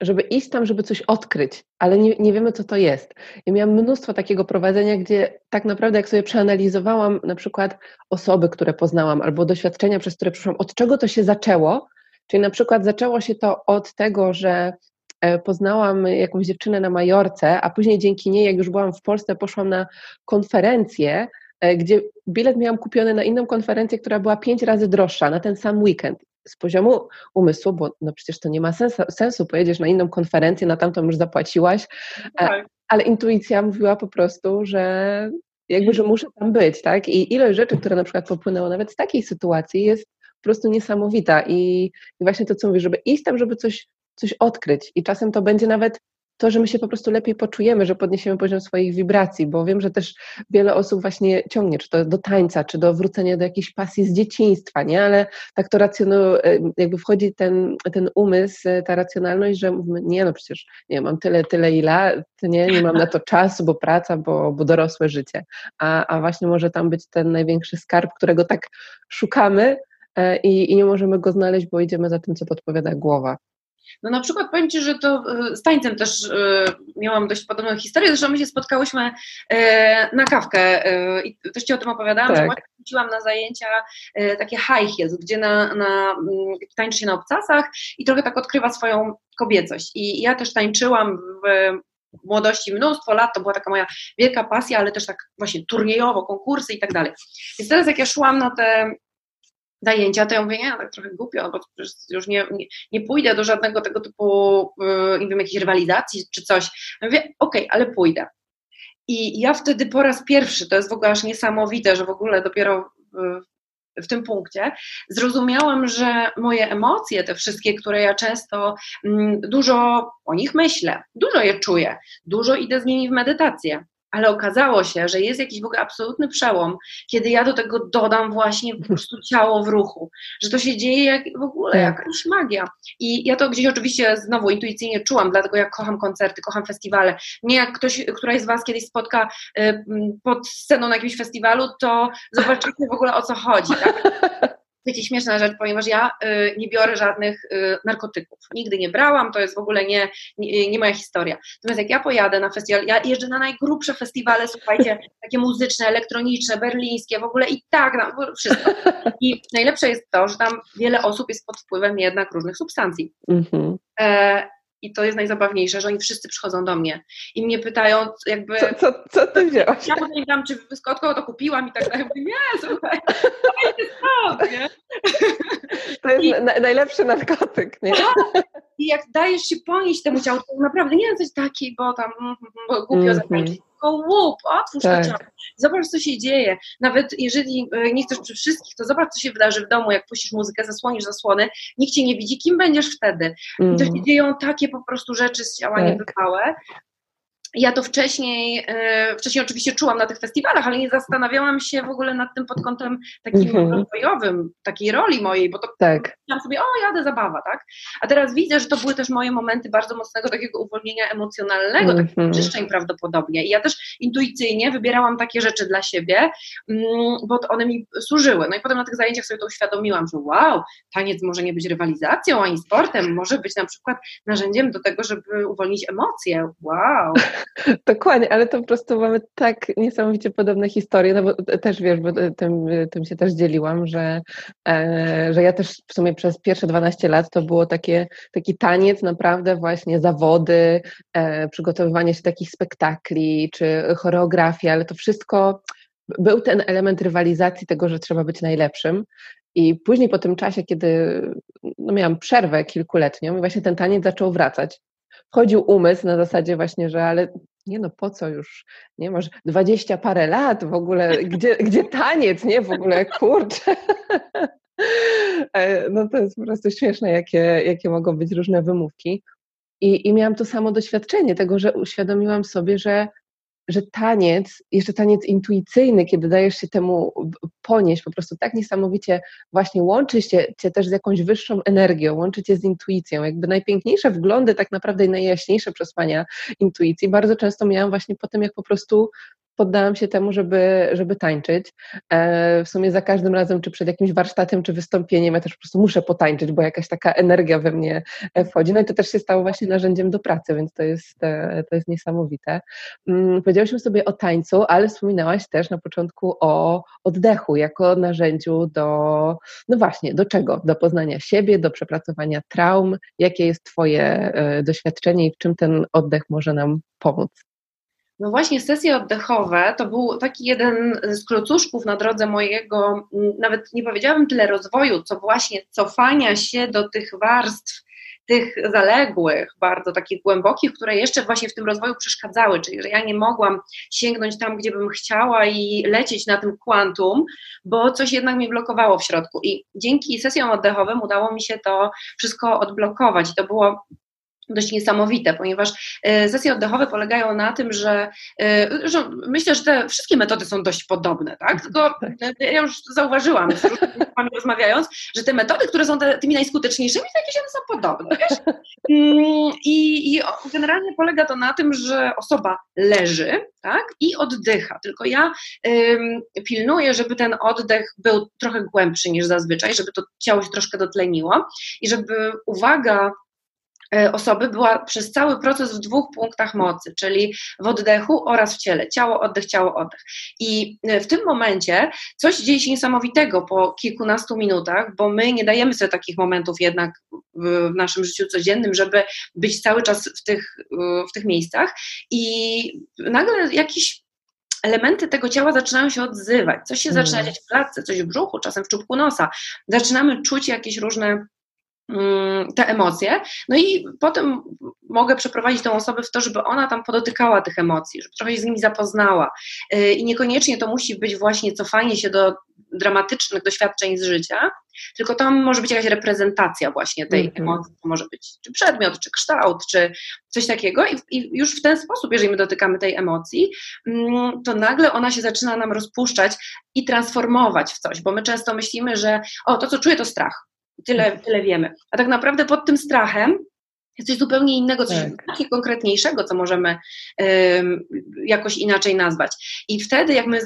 żeby iść tam, żeby coś odkryć, ale nie, nie wiemy, co to jest. I miałam mnóstwo takiego prowadzenia, gdzie tak naprawdę, jak sobie przeanalizowałam na przykład osoby, które poznałam, albo doświadczenia, przez które przyszłam, od czego to się zaczęło, czyli na przykład zaczęło się to od tego, że e, poznałam jakąś dziewczynę na Majorce, a później dzięki niej, jak już byłam w Polsce, poszłam na konferencję, gdzie bilet miałam kupiony na inną konferencję, która była pięć razy droższa na ten sam weekend. Z poziomu umysłu, bo no przecież to nie ma sensu, sensu. Pojedziesz na inną konferencję, na tamtą już zapłaciłaś, e, tak. ale intuicja mówiła po prostu, że jakby, że muszę tam być, tak? I ilość rzeczy, które na przykład popłynęło nawet z takiej sytuacji jest po prostu niesamowita. I, i właśnie to, co mówisz, żeby iść tam, żeby coś, coś odkryć. I czasem to będzie nawet to, że my się po prostu lepiej poczujemy, że podniesiemy poziom swoich wibracji, bo wiem, że też wiele osób właśnie ciągnie, czy to do tańca, czy do wrócenia do jakiejś pasji z dzieciństwa, nie? Ale tak to racjonalnie, jakby wchodzi ten, ten umysł, ta racjonalność, że mówimy, nie no przecież, nie mam tyle, tyle i lat, nie, nie mam na to czasu, bo praca, bo, bo dorosłe życie. A, a właśnie może tam być ten największy skarb, którego tak szukamy, e, i, i nie możemy go znaleźć, bo idziemy za tym, co podpowiada głowa. No na przykład powiem Ci, że to e, z tańcem też e, miałam dość podobną historię, zresztą my się spotkałyśmy e, na kawkę i też Ci o tym opowiadałam, tak. że chodziłam na zajęcia takie high heels, gdzie na, na, mm, tańczy się na obcasach i trochę tak odkrywa swoją kobiecość. I ja też tańczyłam w młodości mnóstwo lat, to była taka moja wielka pasja, ale też tak właśnie turniejowo, konkursy i tak dalej. Więc teraz jak ja szłam na te zajęcia, to ja mówię, nie, tak trochę głupio, bo już nie, nie, nie pójdę do żadnego tego typu, yy, nie wiem, jakiejś rywalizacji czy coś. Ja mówię, okej, okay, ale pójdę. I ja wtedy po raz pierwszy, to jest w ogóle aż niesamowite, że w ogóle dopiero w, w tym punkcie, zrozumiałam, że moje emocje, te wszystkie, które ja często mm, dużo o nich myślę, dużo je czuję, dużo idę z nimi w medytację, ale okazało się, że jest jakiś w ogóle absolutny przełom, kiedy ja do tego dodam właśnie po prostu ciało w ruchu, że to się dzieje jak, w ogóle tak. jakaś magia. I ja to gdzieś oczywiście znowu intuicyjnie czułam, dlatego ja kocham koncerty, kocham festiwale. Nie jak ktoś, któraś z Was kiedyś spotka y, pod sceną na jakimś festiwalu, to zobaczycie w ogóle o co chodzi. Tak? (laughs) Wiecie, śmieszna rzecz, ponieważ ja y, nie biorę żadnych y, narkotyków. Nigdy nie brałam, to jest w ogóle nie, nie, nie, moja historia. Natomiast jak ja pojadę na festiwal, ja jeżdżę na najgrubsze festiwale, słuchajcie, (laughs) takie muzyczne, elektroniczne, berlińskie, w ogóle i tak, no, wszystko. I najlepsze jest to, że tam wiele osób jest pod wpływem jednak różnych substancji. Mm -hmm. e, i to jest najzabawniejsze, że oni wszyscy przychodzą do mnie i mnie pytają jakby... Co, co, co ty wzięłaś? Ja potem tam, czy wyskotko to kupiłam i tak dalej. Mówię, nie, słuchaj, to jest to, nie? To jest I, na, najlepszy narkotyk, nie? Tak. I jak dajesz się ponieść temu ciału, to naprawdę nie coś taki, bo tam mm, bo głupio mm -hmm. tylko łup, otwórz tak. zobacz, co się dzieje. Nawet jeżeli e, nie chcesz przy wszystkich, to zobacz, co się wydarzy w domu, jak puścisz muzykę, zasłonisz zasłony, nikt cię nie widzi, kim będziesz wtedy. Mm. I to się mm. dzieją takie po prostu rzeczy z ciała tak. niebywałe, ja to wcześniej, e, wcześniej oczywiście czułam na tych festiwalach, ale nie zastanawiałam się w ogóle nad tym pod kątem takim mm-hmm. rozwojowym, takiej roli mojej, bo to tak. myślałam sobie, o jadę zabawa, tak? A teraz widzę, że to były też moje momenty bardzo mocnego takiego uwolnienia emocjonalnego, mm-hmm. takich mhm. czyszczeń prawdopodobnie. I ja też intuicyjnie wybierałam takie rzeczy dla siebie, mm, bo one mi służyły. No i potem na tych zajęciach sobie to uświadomiłam, że wow, taniec może nie być rywalizacją ani sportem, może być na przykład narzędziem do tego, żeby uwolnić emocje. Wow. (laughs) Dokładnie, ale to po prostu mamy tak niesamowicie podobne historie, no bo też wiesz, bo tym, tym się też dzieliłam, że, e, że ja też w sumie przez pierwsze 12 lat to było takie, taki taniec, naprawdę właśnie zawody, e, przygotowywanie się takich spektakli, czy choreografia, ale to wszystko był ten element rywalizacji tego, że trzeba być najlepszym. I później po tym czasie, kiedy no miałam przerwę kilkuletnią, właśnie ten taniec zaczął wracać wchodził umysł na zasadzie właśnie, że ale nie no po co już, nie, masz dwadzieścia parę lat w ogóle, gdzie, gdzie taniec, nie, w ogóle, kurczę. (laughs) E, no to jest po prostu śmieszne, jakie, jakie mogą być różne wymówki. I, I miałam to samo doświadczenie tego, że uświadomiłam sobie, że że taniec, jeszcze taniec intuicyjny, kiedy dajesz się temu ponieść, po prostu tak niesamowicie właśnie łączy się cię też z jakąś wyższą energią, łączy cię z intuicją. Jakby najpiękniejsze wglądy, tak naprawdę najjaśniejsze przesłania intuicji bardzo często miałam właśnie po tym, jak po prostu poddałam się temu, żeby, żeby tańczyć. E, w sumie za każdym razem, czy przed jakimś warsztatem, czy wystąpieniem, ja też po prostu muszę potańczyć, bo jakaś taka energia we mnie e, wchodzi. No i to też się stało właśnie narzędziem do pracy, więc to jest, e, to jest niesamowite. Mm, powiedziałyśmy sobie o tańcu, ale wspominałaś też na początku o oddechu jako narzędziu do, no właśnie, do czego? Do poznania siebie, do przepracowania traum. Jakie jest Twoje doświadczenie i w czym ten oddech może nam pomóc? No właśnie, sesje oddechowe to był taki jeden z klocuszków na drodze mojego, nawet nie powiedziałabym tyle rozwoju, co właśnie cofania się do tych warstw, tych zaległych, bardzo takich głębokich, które jeszcze właśnie w tym rozwoju przeszkadzały, czyli że ja nie mogłam sięgnąć tam, gdzie bym chciała i lecieć na tym kwantum, bo coś jednak mnie blokowało w środku. I dzięki sesjom oddechowym udało mi się to wszystko odblokować. I to było dość niesamowite, ponieważ e, sesje oddechowe polegają na tym, że, e, że myślę, że te wszystkie metody są dość podobne, tak? Tylko e, ja już zauważyłam z różnymi (laughs) rozmawiając, że te metody, które są te, tymi najskuteczniejszymi, to jakieś one są podobne, wiesz? Mm, I, I generalnie polega to na tym, że osoba leży, tak? I oddycha, tylko ja ym, pilnuję, żeby ten oddech był trochę głębszy niż zazwyczaj, żeby to ciało się troszkę dotleniło i żeby uwaga osoby była przez cały proces w dwóch punktach mocy, czyli w oddechu oraz w ciele. Ciało, oddech, ciało, oddech. I e, w tym momencie coś dzieje się niesamowitego po kilkunastu minutach, bo my nie dajemy sobie takich momentów jednak w naszym życiu codziennym, żeby być cały czas w tych, e, w tych miejscach i nagle jakiś elementy tego ciała zaczynają się odzywać, coś się zaczyna dziać w klatce, coś w brzuchu, czasem w czubku nosa. Zaczynamy czuć jakieś różne Mm, te emocje. No i potem mogę przeprowadzić tę osobę w to, żeby ona tam podotykała tych emocji, żeby trochę się z nimi zapoznała. Y, I niekoniecznie to musi być właśnie cofanie się do dramatycznych doświadczeń z życia, tylko tam może być jakaś reprezentacja właśnie tej mm -hmm. emocji. To może być czy przedmiot, czy kształt, czy coś takiego. I, I, już w ten sposób, jeżeli my dotykamy tej emocji, mm, to nagle ona się zaczyna nam rozpuszczać i transformować w coś, bo my często myślimy, że o, to co czuję to strach Tyle, tyle wiemy. A tak naprawdę pod tym strachem jest coś zupełnie innego, coś tak. konkretniejszego, co możemy jakoś inaczej nazwać. I wtedy, jak my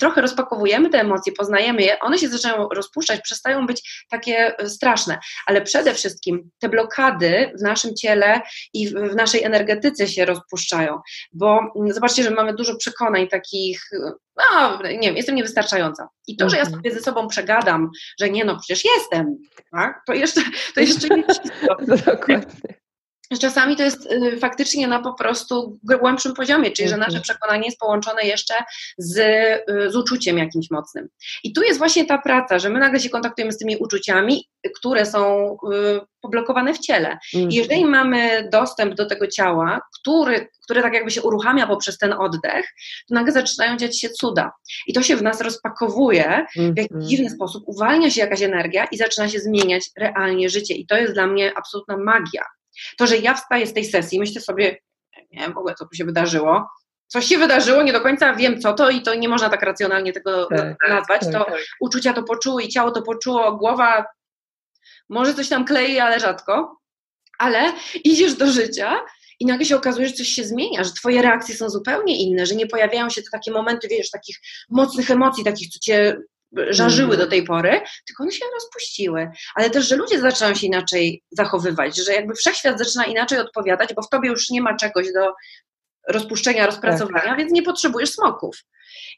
trochę rozpakowujemy te emocje, poznajemy je, one się zaczynają rozpuszczać, przestają być takie e, straszne, ale przede wszystkim te blokady w naszym ciele i w naszej energetyce się rozpuszczają, bo mm, zobaczcie, że mamy dużo przekonań takich, no nie wiem, jestem niewystarczająca. I to, że ja mhm. sobie ze sobą przegadam, że nie no, przecież jestem, tak? to jeszcze, to jeszcze nie (laughs) wszystko. Dokładnie. Czasami to jest y, faktycznie na po prostu głębszym poziomie, czyli że nasze mhm. przekonanie jest połączone jeszcze z, y, z uczuciem jakimś mocnym. I tu jest właśnie ta praca, że my nagle się kontaktujemy z tymi uczuciami, które są y, poblokowane w ciele. I mhm. jeżeli mamy dostęp do tego ciała, który, które tak jakby się uruchamia poprzez ten oddech, to nagle zaczynają dziać się cuda. I to się w nas rozpakowuje w jakiś mhm. dziwny sposób, uwalnia się jakaś energia i zaczyna się zmieniać realnie życie. I to jest dla mnie absolutna magia. To, że ja wstaję z tej sesji, myślę sobie, nie wiem w ogóle, co tu się wydarzyło, coś się wydarzyło, nie do końca wiem co to i to nie można tak racjonalnie tego tak, nazwać, tak, to tak. uczucia to poczuły i ciało to poczuło, głowa może coś tam klei, ale rzadko, ale idziesz do życia i nagle się okazuje, że coś się zmienia, że twoje reakcje są zupełnie inne, że nie pojawiają się te takie momenty, wiesz, takich mocnych emocji, takich, co cię żarzyły do tej pory, tylko one się rozpuściły. Ale też, że ludzie zaczynają się inaczej zachowywać, że jakby wszechświat zaczyna inaczej odpowiadać, bo w tobie już nie ma czegoś do rozpuszczenia, rozpracowania, tak. więc nie potrzebujesz smoków.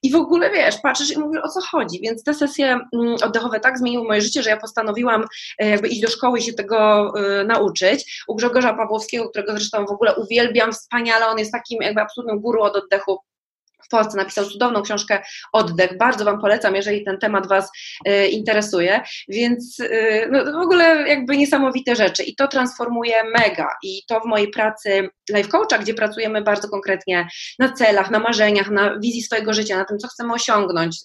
I w ogóle wiesz, patrzysz i mówisz o co chodzi. Więc te sesje mm, oddechowe tak zmieniły moje życie, że ja postanowiłam e, jakby iść do szkoły i się tego y, nauczyć. U Grzegorza Pawłowskiego, którego zresztą w ogóle uwielbiam wspaniale, on jest takim jakby absolutnym guru od oddechu w Polsce, napisał cudowną książkę Oddech. Bardzo Wam polecam, jeżeli ten temat Was y, interesuje. Więc y, no, w ogóle jakby niesamowite rzeczy i to transformuje mega. I to w mojej pracy life coacha, gdzie pracujemy bardzo konkretnie na celach, na marzeniach, na wizji swojego życia, na tym, co chcemy osiągnąć,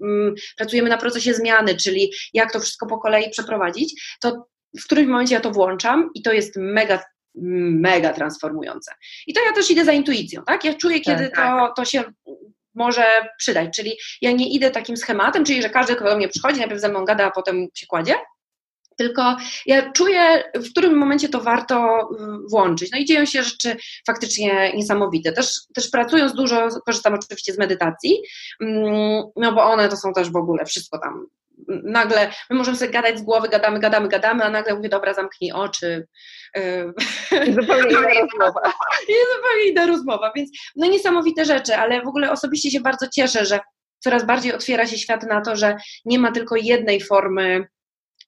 mm, pracujemy na procesie zmiany, czyli jak to wszystko po kolei przeprowadzić, to w którymś momencie ja to włączam i to jest mega mega transformujące. I to ja też idę za intuicją, tak? Ja czuję, kiedy tak, tak. to, to się może przydać, czyli ja nie idę takim schematem, czyli że każdy, kto do mnie przychodzi, najpierw ze mną gada, a potem się kładzie, tylko ja czuję, w którym momencie to warto mm, włączyć. No i dzieją się rzeczy faktycznie niesamowite. Też, też pracując dużo, korzystam oczywiście z medytacji, mm, no bo one to są też w ogóle wszystko tam nagle my możemy sobie gadać z głowy, gadamy, gadamy, gadamy, a nagle mówię, dobra, zamknij oczy. I (laughs) zupełnie inna rozmowa. (laughs) I zupełnie inna rozmowa, więc no niesamowite rzeczy, ale w ogóle osobiście się bardzo cieszę, że coraz bardziej otwiera się świat na to, że nie ma tylko jednej formy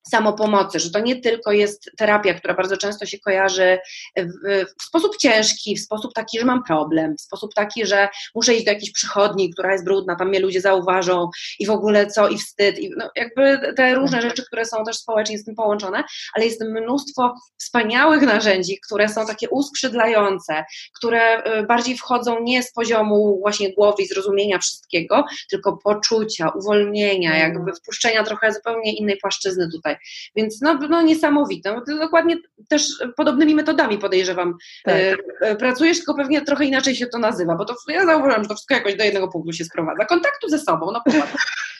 samopomocy, że to nie tylko jest terapia, która bardzo często się kojarzy w, w, sposób ciężki, w sposób taki, że mam problem, w sposób taki, że muszę iść do jakiejś przychodni, która jest brudna, tam mnie ludzie zauważą i w ogóle co, i wstyd, i no jakby te różne mhm. rzeczy, które są też społecznie z tym połączone, ale jest mnóstwo wspaniałych narzędzi, które są takie uskrzydlające, które y, bardziej wchodzą nie z poziomu właśnie głowy i zrozumienia wszystkiego, tylko poczucia, uwolnienia, jakby mhm. wpuszczenia trochę zupełnie innej płaszczyzny tutaj więc no, no niesamowite. No, dokładnie też podobnymi metodami podejrzewam. Tak. E, e, pracujesz, tylko pewnie trochę inaczej się to nazywa, bo to ja zauważyłam, że to wszystko jakoś do jednego punktu się sprowadza. Kontaktu ze sobą, no (laughs) popatrz.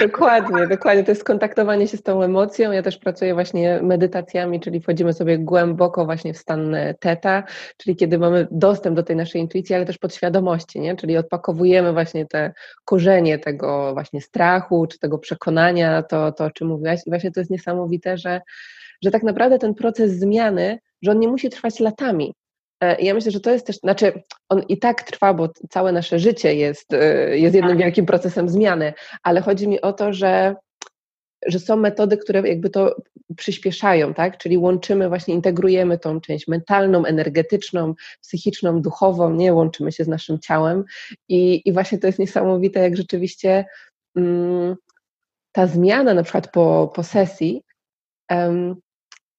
Dokładnie, dokładnie. To jest kontaktowanie się z tą emocją. Ja też pracuję właśnie medytacjami, czyli wchodzimy sobie głęboko właśnie w stan teta, czyli kiedy mamy dostęp do tej naszej intuicji, ale też podświadomości, nie? czyli odpakowujemy właśnie te korzenie tego właśnie strachu, czy tego przekonania, to, to o czym mówiłaś. I właśnie to jest niesamowite, że, że tak naprawdę ten proces zmiany, że on nie musi trwać latami, E, ja myślę, że to jest też, znaczy on i tak trwa, bo całe nasze życie jest, e, jest jednym tak. wielkim procesem zmiany, ale chodzi mi o to, że, że są metody, które jakby to przyspieszają, tak? Czyli łączymy, właśnie integrujemy tą część mentalną, energetyczną, psychiczną, duchową, nie łączymy się z naszym ciałem i, i właśnie to jest niesamowite, jak rzeczywiście mm, ta zmiana na przykład po, po sesji um,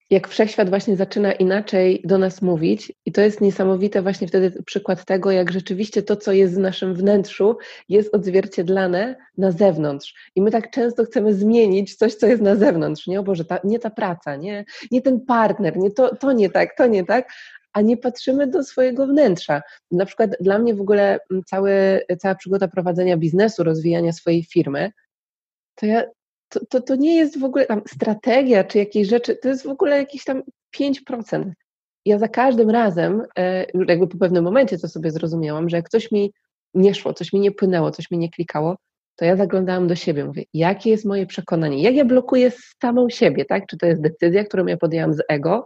jak wszechświat właśnie zaczyna inaczej do nas mówić, i to jest niesamowite właśnie wtedy przykład tego, jak rzeczywiście to, co jest w naszym wnętrzu, jest odzwierciedlane na zewnątrz. I my tak często chcemy zmienić coś, co jest na zewnątrz. Nie, o Boże, ta, nie ta praca, nie, nie ten partner, nie to, to nie tak, to nie tak, a nie patrzymy do swojego wnętrza. Na przykład dla mnie w ogóle cały, cała przygoda prowadzenia biznesu, rozwijania swojej firmy, to ja to, to, to nie jest w ogóle tam strategia czy jakieś rzeczy, to jest w ogóle jakieś tam 5%. Ja za każdym razem, e, jakby po pewnym momencie to sobie zrozumiałam, że jak coś mi nie szło, coś mi nie płynęło, coś mi nie klikało, to ja zaglądałam do siebie, mówię, jakie jest moje przekonanie, jak ja blokuję samą siebie, tak? Czy to jest decyzja, którą ja podjęłam z ego,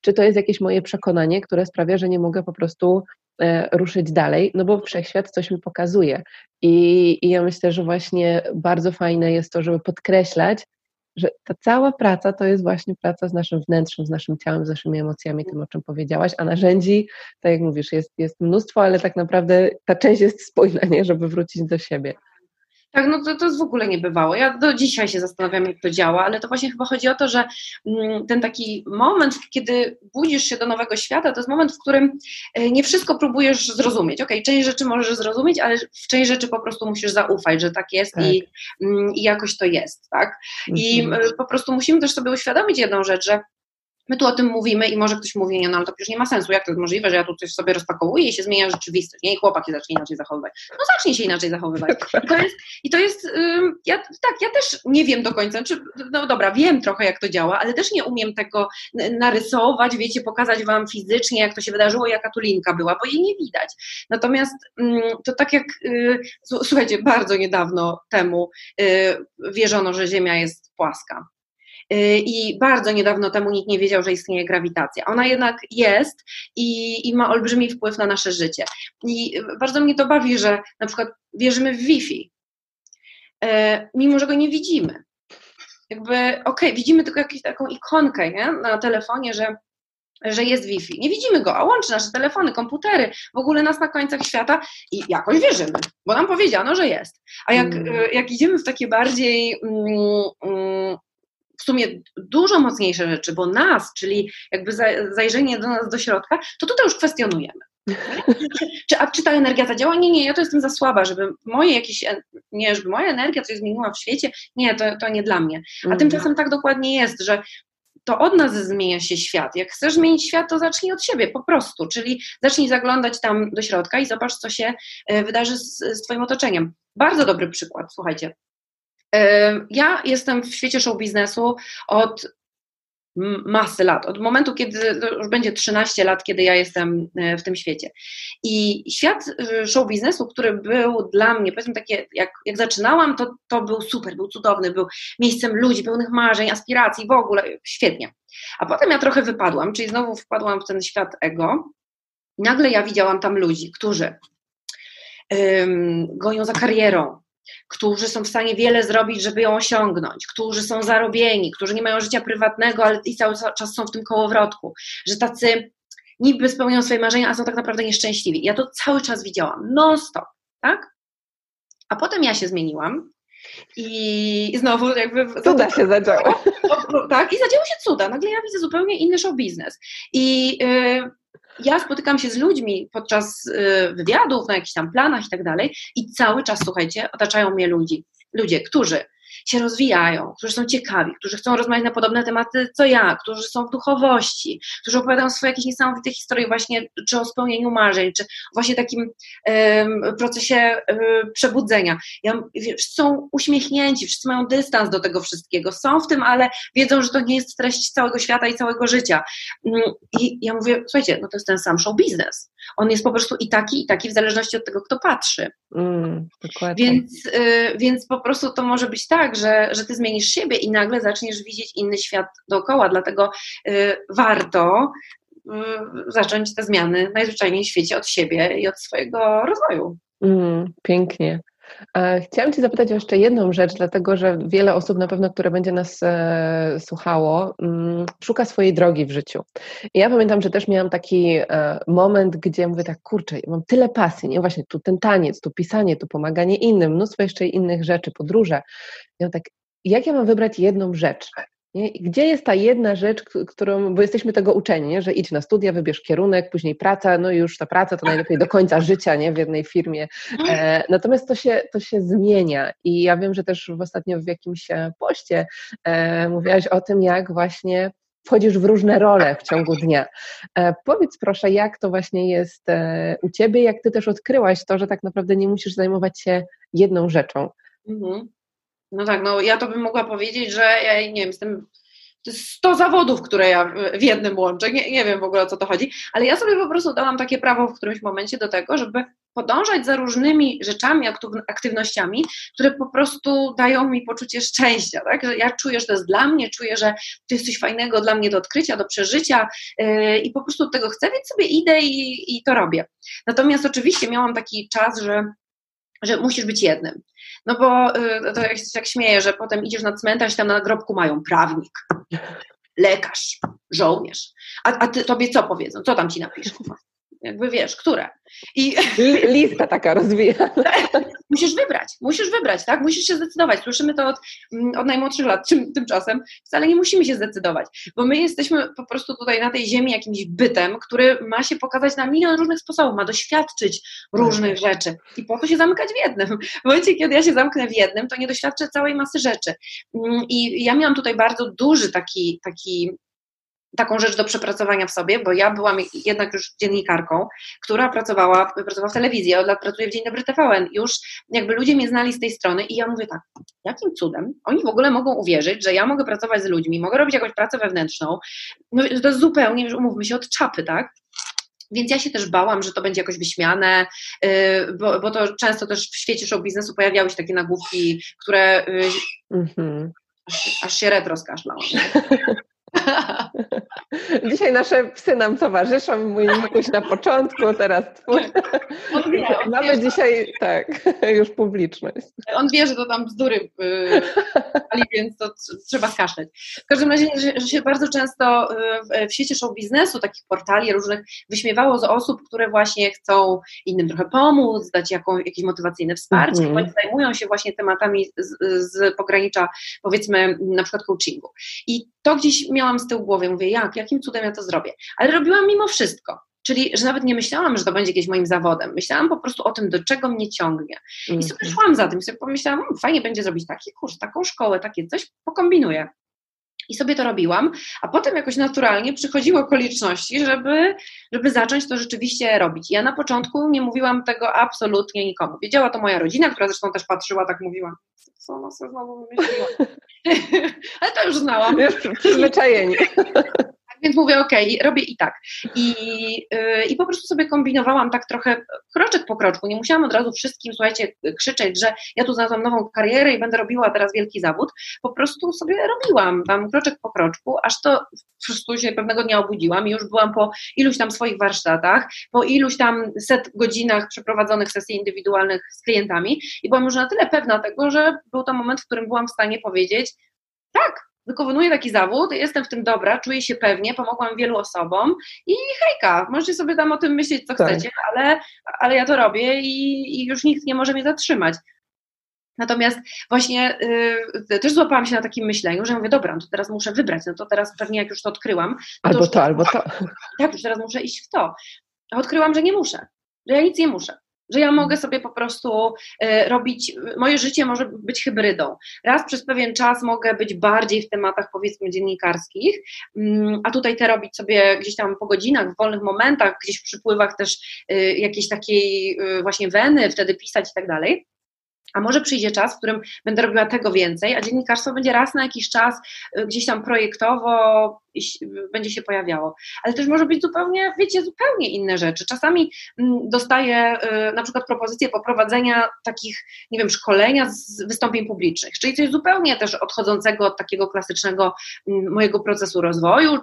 czy to jest jakieś moje przekonanie, które sprawia, że nie mogę po prostu ruszyć dalej, no bo wszechświat coś mi pokazuje. I, I ja myślę, że właśnie bardzo fajne jest to, żeby podkreślać, że ta cała praca to jest właśnie praca z naszym wnętrzem, z naszym ciałem, z naszymi emocjami, tym o czym powiedziałaś, a narzędzi, tak jak mówisz, jest, jest mnóstwo, ale tak naprawdę ta część jest spójna, nie, żeby wrócić do siebie. Tak, no to, to jest w ogóle niebywało. Ja do dzisiaj się zastanawiam, jak to działa, ale to właśnie chyba chodzi o to, że mm, ten taki moment, kiedy budzisz się do nowego świata, to jest moment, w którym e, nie wszystko próbujesz zrozumieć. Ok, część rzeczy możesz zrozumieć, ale w część rzeczy po prostu musisz zaufać, że tak jest tak. I, mm, i jakoś to jest, tak? I mhm. e, po prostu musimy też sobie uświadomić jedną rzecz, że My tu o tym mówimy i może ktoś mówi, nie, no ale to już nie ma sensu, jak to jest możliwe, że ja tu coś sobie rozpakowuję i się zmienia rzeczywistość, nie? I chłopak się zacznie inaczej zachowywać. No zacznie się inaczej zachowywać. I to jest, i to jest ja, tak, ja też nie wiem do końca, czy, no dobra, wiem trochę jak to działa, ale też nie umiem tego narysować, wiecie, pokazać wam fizycznie, jak to się wydarzyło, jaka tu linka była, bo jej nie widać. Natomiast to tak jak, y, słuchajcie, bardzo niedawno temu y, wierzono, że Ziemia jest płaska. Y, i bardzo niedawno temu nikt nie wiedział, że istnieje grawitacja. Ona jednak jest i, i ma olbrzymi wpływ na nasze życie. I bardzo mnie to bawi, że na przykład wierzymy w Wi-Fi, y, mimo że go nie widzimy. Jakby, okej, okay, widzimy tylko jakąś taką ikonkę nie? na telefonie, że że jest Wi-Fi. Nie widzimy go, a łączy nasze telefony, komputery, w ogóle nas na końcach świata i jakoś wierzymy, bo nam powiedziano, że jest. A jak, mm. Y, jak idziemy w takie bardziej mm, mm, w sumie dużo mocniejsze rzeczy, bo nas, czyli jakby zajrzenie do nas do środka, to tutaj już kwestionujemy. (laughs) czy, a czy ta energia zadziała? Nie, nie, ja to jestem za słaba, żeby moje jakieś, nie, żeby moja energia coś zmieniła w świecie, nie, to, to nie dla mnie. A mm. tymczasem tak dokładnie jest, że to od nas zmienia się świat. Jak chcesz zmienić świat, to zacznij od siebie po prostu, czyli zacznij zaglądać tam do środka i zobacz, co się e, wydarzy z, z Twoim otoczeniem. Bardzo dobry przykład, słuchajcie. Ja jestem w świecie show biznesu od masy lat, od momentu, kiedy już będzie 13 lat, kiedy ja jestem e, w tym świecie. I świat e, show biznesu, który był dla mnie, powiedzmy takie, jak, jak zaczynałam, to, to był super, był cudowny, był miejscem ludzi, pełnych marzeń, aspiracji, w ogóle świetnie. A potem ja trochę wypadłam, czyli znowu wpadłam w ten świat ego. Nagle ja widziałam tam ludzi, którzy um, gonią za karierą, którzy są w stanie wiele zrobić, żeby ją osiągnąć, którzy są zarobieni, którzy nie mają życia prywatnego, ale i cały czas są w tym kołowrotku, że tacy niby spełniają swoje marzenia, a są tak naprawdę nieszczęśliwi. Ja to cały czas widziałam, non-stop, tak? A potem ja się zmieniłam i znowu jakby... Cuda się (laughs) zaczęły. Tak, i zadziało się cuda. Nagle ja widzę zupełnie inny show biznes. I... Yy, ja spotykam się z ludźmi podczas y, wywiadów, na jakichś tam planach i tak dalej, i cały czas, słuchajcie, otaczają mnie ludzi, ludzie, którzy się rozwijają, którzy są ciekawi, którzy chcą rozmawiać na podobne tematy co ja, którzy są w duchowości, którzy opowiadają swoje jakieś niesamowite historie właśnie czy o spełnieniu marzeń, czy właśnie takim um, procesie um, przebudzenia. Ja, wiesz, są uśmiechnięci, wszyscy mają dystans do tego wszystkiego, są w tym, ale wiedzą, że to nie jest treść całego świata i całego życia. Um, I ja mówię, słuchajcie, no to jest ten sam show biznes. On jest po prostu i taki, i taki w zależności od tego, kto patrzy. Mm, więc, y, więc po prostu to może być tak, że, że ty zmienisz siebie i nagle zaczniesz widzieć inny świat dookoła, dlatego y, warto y, zacząć te zmiany najzwyczajniej w świecie od siebie i od swojego rozwoju. Mm, pięknie. Chciałam Cię zapytać o jeszcze jedną rzecz, dlatego że wiele osób na pewno, które będzie nas e, słuchało, mm, szuka swojej drogi w życiu. I ja pamiętam, że też miałam taki e, moment, gdzie mówię tak, kurczę, mam tyle pasji, nie? Właśnie tu ten taniec, tu pisanie, tu pomaganie innym, mnóstwo jeszcze innych rzeczy, podróże. Ja tak, jak ja mam wybrać jedną rzecz? Nie? Gdzie jest ta jedna rzecz, którą, bo jesteśmy tego uczeni, nie? że idź na studia, wybierz kierunek, później praca, no i już ta praca to najlepiej do końca życia nie? w jednej firmie. E, natomiast to się, to się zmienia i ja wiem, że też w ostatnio w jakimś e, poście e, mówiłaś o tym, jak właśnie wchodzisz w różne role w ciągu dnia. E, powiedz proszę, jak to właśnie jest e, u Ciebie, jak Ty też odkryłaś to, że tak naprawdę nie musisz zajmować się jedną rzeczą. Mhm. No tak, no ja to bym mogła powiedzieć, że ja nie wiem, jestem 100 zawodów, które ja w jednym łączę, nie, nie wiem w ogóle o co to chodzi, ale ja sobie po prostu dałam takie prawo w którymś momencie do tego, żeby podążać za różnymi rzeczami, aktywnościami, które po prostu dają mi poczucie szczęścia, tak? Że ja czuję, że to jest dla mnie, czuję, że to jest coś fajnego dla mnie do odkrycia, do przeżycia yy, i po prostu tego chcę, więc sobie idę i, i to robię. Natomiast oczywiście miałam taki czas, że że musisz być jednym. No bo y, to jak się tak śmieję, że potem idziesz na cmentarz i tam na grobku mają prawnik, lekarz, żołnierz. A, a ty, tobie co powiedzą? Co tam ci napiszą? Jakby wiesz, które. I... Lista taka rozwijana. (laughs) musisz wybrać, musisz wybrać, tak? Musisz się zdecydować. Słyszymy to od, mm, od najmłodszych lat, (laughs) tymczasem wcale nie musimy się zdecydować, bo my jesteśmy po prostu tutaj na tej ziemi jakimś bytem, który ma się pokazać na milion różnych sposobów, ma doświadczyć różnych rzeczy i po to się zamykać w jednym. W momencie, kiedy ja się zamknę w jednym, to nie doświadczę całej masy rzeczy. Mm, I ja miałam tutaj bardzo duży taki, taki taką rzecz do przepracowania w sobie, bo ja byłam jednak już dziennikarką, która pracowała, pracowała w telewizji, od lat pracuję w Dzień Dobry TVN. Już jakby ludzie mnie znali z tej strony i ja mówię tak, jakim cudem oni w ogóle mogą uwierzyć, że ja mogę pracować z ludźmi, mogę robić jakąś pracę wewnętrzną. No to jest zupełnie, już umówmy się, od czapy, tak? Więc ja się też bałam, że to będzie jakoś wyśmiane, y, bo, bo to często też w świecie show biznesu pojawiały się takie nagłówki, które mm -hmm. aż, aż, się retro skaszlałam. (laughs) (laughs) Dzisiaj nasze psy nam towarzyszą, mój Mikuś na początku, teraz twój. On (laughs) wie, on Mamy wie, dzisiaj, tak, (laughs) już publiczność. On wie, że to tam bzdury, yy, więc to trzeba skaszleć. W każdym razie, że, się bardzo często w, w świecie show biznesu, takich portali różnych, wyśmiewało z osób, które właśnie chcą innym trochę pomóc, dać jaką, jakieś motywacyjne wsparcie, mm -hmm. zajmują się właśnie tematami z, z pogranicza, powiedzmy, na przykład coachingu. I to gdzieś miałam z tyłu głowy, mówię, jak, jakim cudem ja to zrobię? Ale robiłam mimo wszystko. Czyli, że nawet nie myślałam, że to będzie jakimś moim zawodem. Myślałam po prostu o tym, do czego mnie ciągnie. I sobie mhm. szłam za tym. I sobie pomyślałam, hmm, fajnie będzie zrobić taki kurs, taką szkołę, takie coś, pokombinuję. I sobie to robiłam, a potem jakoś naturalnie przychodziły okoliczności, żeby, żeby zacząć to rzeczywiście robić. Ja na początku nie mówiłam tego absolutnie nikomu. Wiedziała to moja rodzina, która zresztą też patrzyła, tak mówiła, co ona sobie znowu wymyśliła. (laughs) (laughs) Ale to już znałam. Już. (laughs) Więc mówię, ok, robię i tak. I, yy, I po prostu sobie kombinowałam tak trochę kroczek po kroczku. Nie musiałam od razu wszystkim, słuchajcie, krzyczeć, że ja tu znalazłam nową karierę i będę robiła teraz wielki zawód. Po prostu sobie robiłam tam kroczek po kroczku, aż to po prostu się pewnego dnia obudziłam i już byłam po iluś tam swoich warsztatach, po iluś tam set godzinach przeprowadzonych sesji indywidualnych z klientami i byłam już na tyle pewna tego, że był to moment, w którym byłam w stanie powiedzieć, tak, wykonuję taki zawód, jestem w tym dobra, czuję się pewnie, pomogłam wielu osobom i hejka, możecie sobie tam o tym myśleć, co tak. chcecie, ale, ale ja to robię i, i już nikt nie może mnie zatrzymać. Natomiast właśnie y, też złapałam się na takim myśleniu, że mówię, dobra, no to teraz muszę wybrać, no to teraz pewnie jak już to odkryłam. To albo to, albo to. Tak, już teraz muszę iść w to. Odkryłam, że nie muszę, że ja nic nie muszę że ja mogę sobie po prostu y, robić, moje życie może być hybrydą. Raz przez pewien czas mogę być bardziej w tematach powiedzmy dziennikarskich, mm, a tutaj te robić sobie gdzieś tam po godzinach, w wolnych momentach, gdzieś w przypływach też y, jakiejś takiej y, właśnie weny, wtedy pisać i tak dalej. A może przyjdzie czas, w którym będę robiła tego więcej, a dziennikarstwo będzie raz na jakiś czas y, gdzieś tam projektowo będzie się pojawiało. Ale też może być zupełnie, wiecie, zupełnie inne rzeczy. Czasami mm, dostaję y, na przykład propozycję poprowadzenia takich, nie wiem, szkolenia z wystąpień publicznych, czyli coś zupełnie też odchodzącego od takiego klasycznego mm, mojego procesu rozwoju,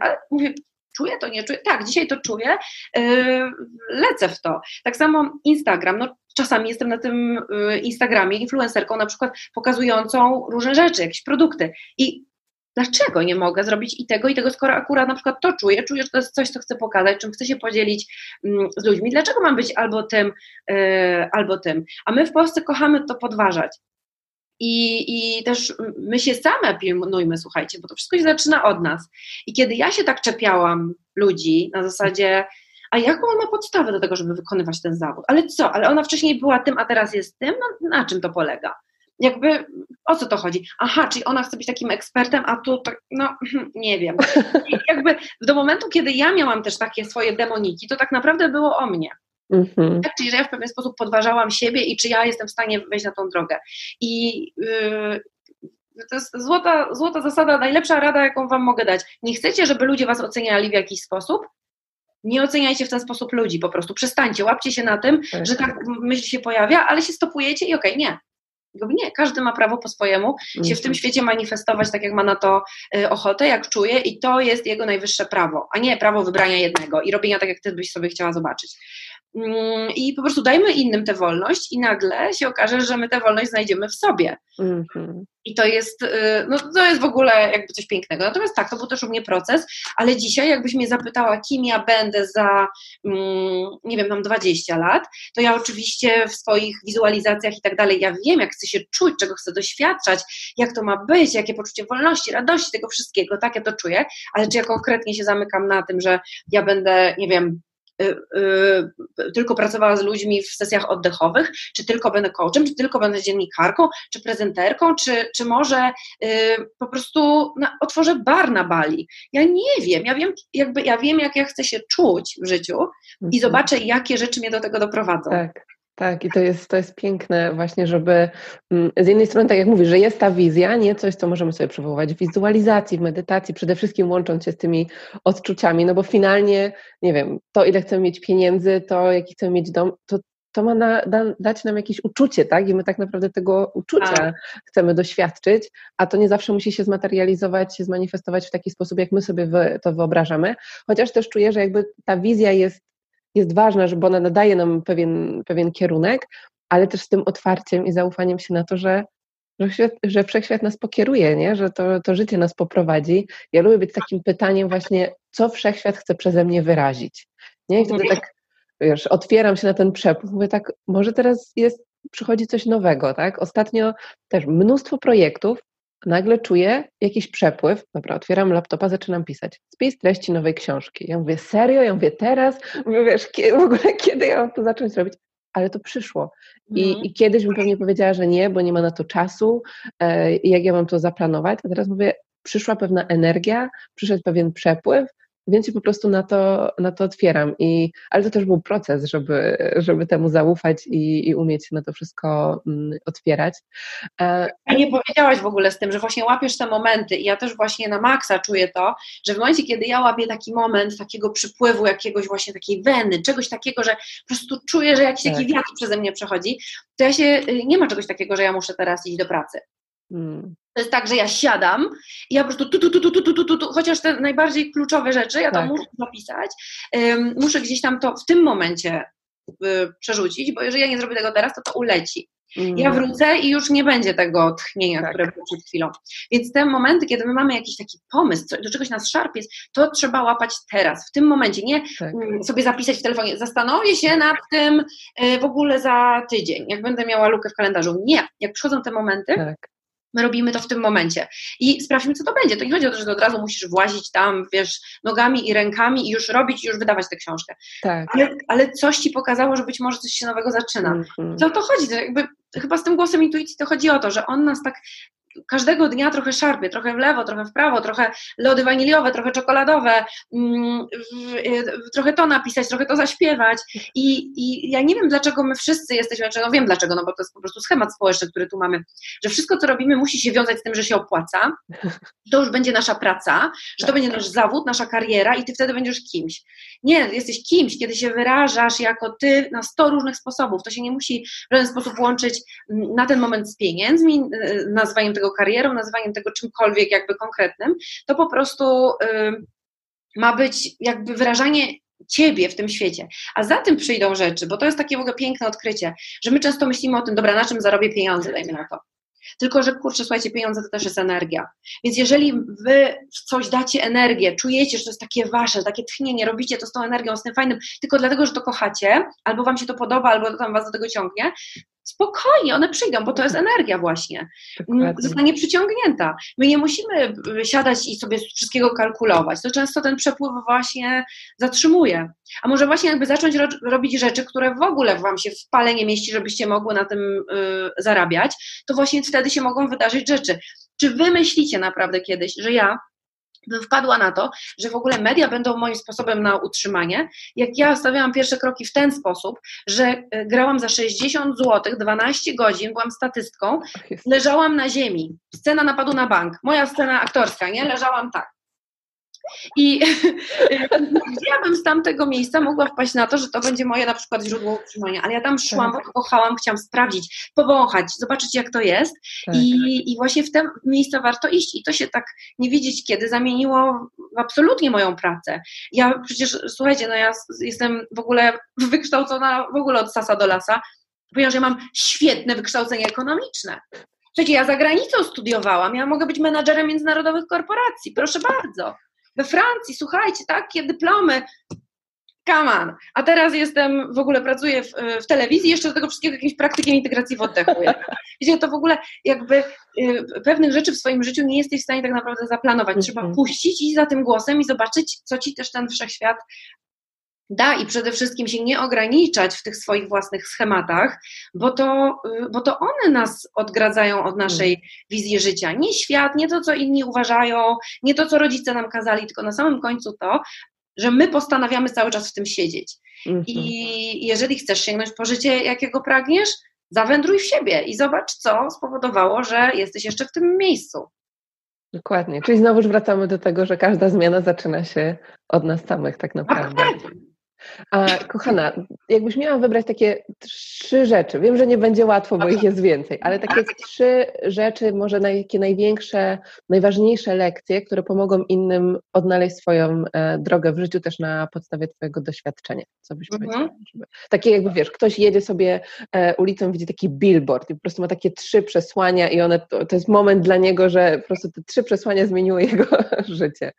ale mówię, Czuję to, nie czuję? Tak, dzisiaj to czuję, yy, lecę w to. Tak samo Instagram, no czasami jestem na tym yy, Instagramie influencerką na przykład pokazującą różne rzeczy, jakieś produkty i dlaczego nie mogę zrobić i tego, i tego, skoro akurat na przykład to czuję, czuję, że to jest coś, co chcę pokazać, czym chcę się podzielić mm, z ludźmi. Dlaczego mam być albo tym, yy, albo tym? A my w Polsce kochamy to podważać. I, I też my się same pilnujmy, słuchajcie, bo to wszystko się zaczyna od nas. I kiedy ja się tak czepiałam ludzi na zasadzie, a jaką on ma podstawę do tego, żeby wykonywać ten zawód? Ale co? Ale ona wcześniej była tym, a teraz jest tym? No, na czym to polega? Jakby o co to chodzi? Aha, czyli ona chce być takim ekspertem, a tu tak, no (laughs) nie wiem. I (laughs) jakby do momentu, kiedy ja miałam też takie swoje demoniki, to tak naprawdę było o mnie. Mhm. Tak, czyli że ja w pewien sposób podważałam siebie i czy ja jestem w stanie wejść na tą drogę. I yy, to jest złota, złota zasada, najlepsza rada, jaką Wam mogę dać. Nie chcecie, żeby ludzie Was oceniali w jakiś sposób? Nie oceniajcie w ten sposób ludzi, po prostu przestańcie, łapcie się na tym, tak. że tak myśl się pojawia, ale się stopujecie i okej, okay, nie. nie, każdy ma prawo po swojemu się w tym mhm. świecie manifestować tak, jak ma na to y, ochotę, jak czuje i to jest jego najwyższe prawo, a nie prawo wybrania jednego i robienia tak, jak ty byś sobie chciała zobaczyć. Mm, I po prostu dajmy innym tę wolność, i nagle się okaże, że my tę wolność znajdziemy w sobie. Mm-hmm. I to jest, y, no, to jest w ogóle jakby coś pięknego. Natomiast tak, to był też u mnie proces, ale dzisiaj, jakbyś mnie zapytała, kim ja będę za, mm, nie wiem, mam 20 lat, to ja oczywiście w swoich wizualizacjach i tak dalej, ja wiem, jak chcę się czuć, czego chcę doświadczać, jak to ma być, jakie poczucie wolności, radości, tego wszystkiego, tak ja to czuję, ale czy ja konkretnie się zamykam na tym, że ja będę, nie wiem, tylko pracowała z ludźmi w sesjach oddechowych, czy tylko będę coachem, czy tylko będę dziennikarką, czy prezenterką, czy, czy może y, po prostu otworzę bar na Bali. Ja nie wiem, ja wiem, jakby, ja wiem, jak ja chcę się czuć w życiu i mhm. zobaczę, jakie rzeczy mnie do tego doprowadzą. Tak. Tak, i to jest, to jest piękne właśnie, żeby mm, z jednej strony, tak jak mówisz, że jest ta wizja, nie coś, co możemy sobie przywoływać w wizualizacji, w medytacji, przede wszystkim łącząc się z tymi odczuciami, no bo finalnie, nie wiem, to ile chcemy mieć pieniędzy, to jaki chcemy mieć dom, to, to ma na, da, dać nam jakieś uczucie, tak? I my tak naprawdę tego uczucia tak. chcemy doświadczyć, a to nie zawsze musi się zmaterializować, się zmanifestować w taki sposób, jak my sobie to wyobrażamy. Chociaż też czuję, że jakby ta wizja jest jest ważna, żeby ona nadaje nam pewien, pewien kierunek, ale też z tym otwarciem i zaufaniem się na to, że, że, świat, że wszechświat nas pokieruje, nie? że to, to życie nas poprowadzi. Ja lubię być takim pytaniem właśnie, co wszechświat chce przeze mnie wyrazić. Nie? I wtedy tak, wiesz, otwieram się na ten przepływ, mówię tak, może teraz jest, przychodzi coś nowego, tak? Ostatnio też mnóstwo projektów, nagle czuję jakiś przepływ, dobra, otwieram laptopa, zaczynam pisać. Spis treści nowej książki. Ja mówię, serio? Ja mówię, teraz? Mówię, wiesz, kiedy, w ogóle (laughs) kiedy ja mam to zacząć robić? Ale to przyszło. I, mhm. I, kiedyś bym pewnie powiedziała, że nie, bo nie ma na to czasu, e, jak ja mam to zaplanować, a teraz mówię, przyszła pewna energia, przyszedł pewien przepływ, więc się po prostu na to, na to otwieram. I, ale to też był proces, żeby, żeby temu zaufać i, i umieć się na to wszystko mm, otwierać. E, A nie powiedziałaś w ogóle z tym, że właśnie łapiesz te momenty i ja też właśnie na maksa czuję to, że w momencie, kiedy ja łapię taki moment takiego przypływu, jakiegoś właśnie takiej weny, czegoś takiego, że po prostu czuję, że jakiś tak. taki wiatr przeze mnie przechodzi, to ja się, y, nie ma czegoś takiego, że ja muszę teraz iść do pracy. Hmm. To jest tak, że ja siadam i ja po prostu tu, tu, tu, tu, tu, tu, tu, tu chociaż te najbardziej kluczowe rzeczy, ja to tak. muszę zapisać, um, muszę gdzieś tam to w tym momencie y, przerzucić, bo jeżeli ja nie zrobię tego teraz, to to uleci. Mm. Ja wrócę i już nie będzie tego tchnienia, tak. które było przed chwilą. Więc te momenty, kiedy my mamy jakiś taki pomysł, do czegoś nas szarpie, to trzeba łapać teraz, w tym momencie, nie tak. Mm, sobie zapisać w telefonie, zastanowię się nad tym y, w ogóle za tydzień, jak będę miała lukę w kalendarzu. Nie, jak przychodzą te momenty, tak My robimy to w tym momencie i sprawdźmy, co to będzie. To nie chodzi o to, że od razu musisz włazić tam, wiesz, nogami i rękami i już robić, i już wydawać tę książkę. Tak. Ale, ale coś ci pokazało, że być może coś się nowego zaczyna. Mm -hmm. To o to chodzi. To jakby, chyba z tym głosem intuicji to chodzi o to, że on nas tak każdego dnia trochę szarpie, trochę w lewo, trochę w prawo, trochę lody waniliowe, trochę czekoladowe, mm, trochę to napisać, trochę to zaśpiewać. I, i ja nie wiem dlaczego my wszyscy jesteśmy, znaczy no wiem dlaczego, no bo to jest po prostu schemat społeczny, który tu mamy, że wszystko co robimy musi się wiązać z tym, że się opłaca, to już będzie nasza praca, że to będzie nasz zawód, nasza kariera i ty wtedy będziesz kimś. Nie, jesteś kimś, kiedy się wyrażasz jako ty na sto różnych sposobów, to się nie musi w żaden sposób łączyć na ten moment z pieniędzmi, nazwaniem tego tego karierą, nazywaniem tego czymkolwiek jakby konkretnym, to po prostu y, ma być jakby wyrażanie ciebie w tym świecie. A za tym przyjdą rzeczy, bo to jest takie w ogóle piękne odkrycie, że my często myślimy o tym, dobra, na czym zarobię pieniądze, dajmy na to. Tylko, że kurczę, słuchajcie, pieniądze to też jest energia. Więc jeżeli wy w coś dacie energię, czujecie, że to jest takie wasze, takie tchnienie, robicie to z tą energią, z tym fajnym, tylko dlatego, że to kochacie, albo wam się to podoba, albo tam was do tego ciągnie, spokojnie, one przyjdą, bo to jest energia właśnie. Dokładnie. Zostanie przyciągnięta. My nie musimy siadać i sobie wszystkiego kalkulować. To często ten przepływ właśnie zatrzymuje. A może właśnie jakby zacząć ro robić rzeczy, które w ogóle wam się w pale nie mieści, żebyście mogły na tym y, zarabiać, to właśnie wtedy się mogą wydarzyć rzeczy. Czy wy myślicie naprawdę kiedyś, że ja wpadła na to, że w ogóle media będą moim sposobem na utrzymanie, jak ja stawiałam pierwsze kroki w ten sposób, że e, grałam za 60 zł, 12 godzin, byłam statystką, leżałam na ziemi, scena napadu na bank, moja scena aktorska, nie? Leżałam tak. I (laughs) gdzie ja bym z tamtego miejsca mogła wpaść na to, że to będzie moje na przykład źródło utrzymania, ale ja tam szłam, tak. kochałam, chciałam sprawdzić, powąchać, zobaczyć jak to jest tak. i, i właśnie w te miejsca warto iść i to się tak nie wiedzieć kiedy zamieniło w absolutnie moją pracę. Ja przecież, słuchajcie, no ja jestem w ogóle wykształcona w ogóle od sasa do lasa, ponieważ ja mam świetne wykształcenie ekonomiczne. Przecież ja za granicą studiowałam, ja mogę być menadżerem międzynarodowych korporacji, proszę bardzo. We Francji, słuchajcie, takie dyplomy, come on. A teraz jestem, w ogóle pracuję w, w telewizji, jeszcze do tego wszystkiego jakimś praktykiem integracji w oddechu. (laughs) Wiecie, to w ogóle jakby y, pewnych rzeczy w swoim życiu nie jesteś w stanie tak naprawdę zaplanować. Trzeba mhm. puścić i za tym głosem i zobaczyć, co ci też ten wszechświat da i przede wszystkim się nie ograniczać w tych swoich własnych schematach, bo to, y, bo to one nas odgradzają od naszej wizji życia. Nie świat, nie to, co inni uważają, nie to, co rodzice nam kazali, tylko na samym końcu to, że my postanawiamy cały czas w tym siedzieć. I jeżeli chcesz sięgnąć po życie, jakiego pragniesz, zawędruj w siebie i zobacz, co spowodowało, że jesteś jeszcze w tym miejscu. Dokładnie. Czyli znowu wracamy do tego, że każda zmiana zaczyna się od nas samych, tak naprawdę. A kochana, jakbyś miała wybrać takie trzy rzeczy, wiem, że nie będzie łatwo, bo ich jest więcej, ale takie trzy rzeczy, może takie największe, najważniejsze lekcje, które pomogą innym odnaleźć swoją e, drogę w życiu też na podstawie Twojego doświadczenia. Co byś mhm. powiedziała? Żeby... Takie jakby, wiesz, ktoś jedzie sobie e, ulicą, widzi taki billboard i po prostu ma takie trzy przesłania i one, to, to jest moment dla niego, że po prostu te trzy przesłania zmieniły jego (laughs) życie.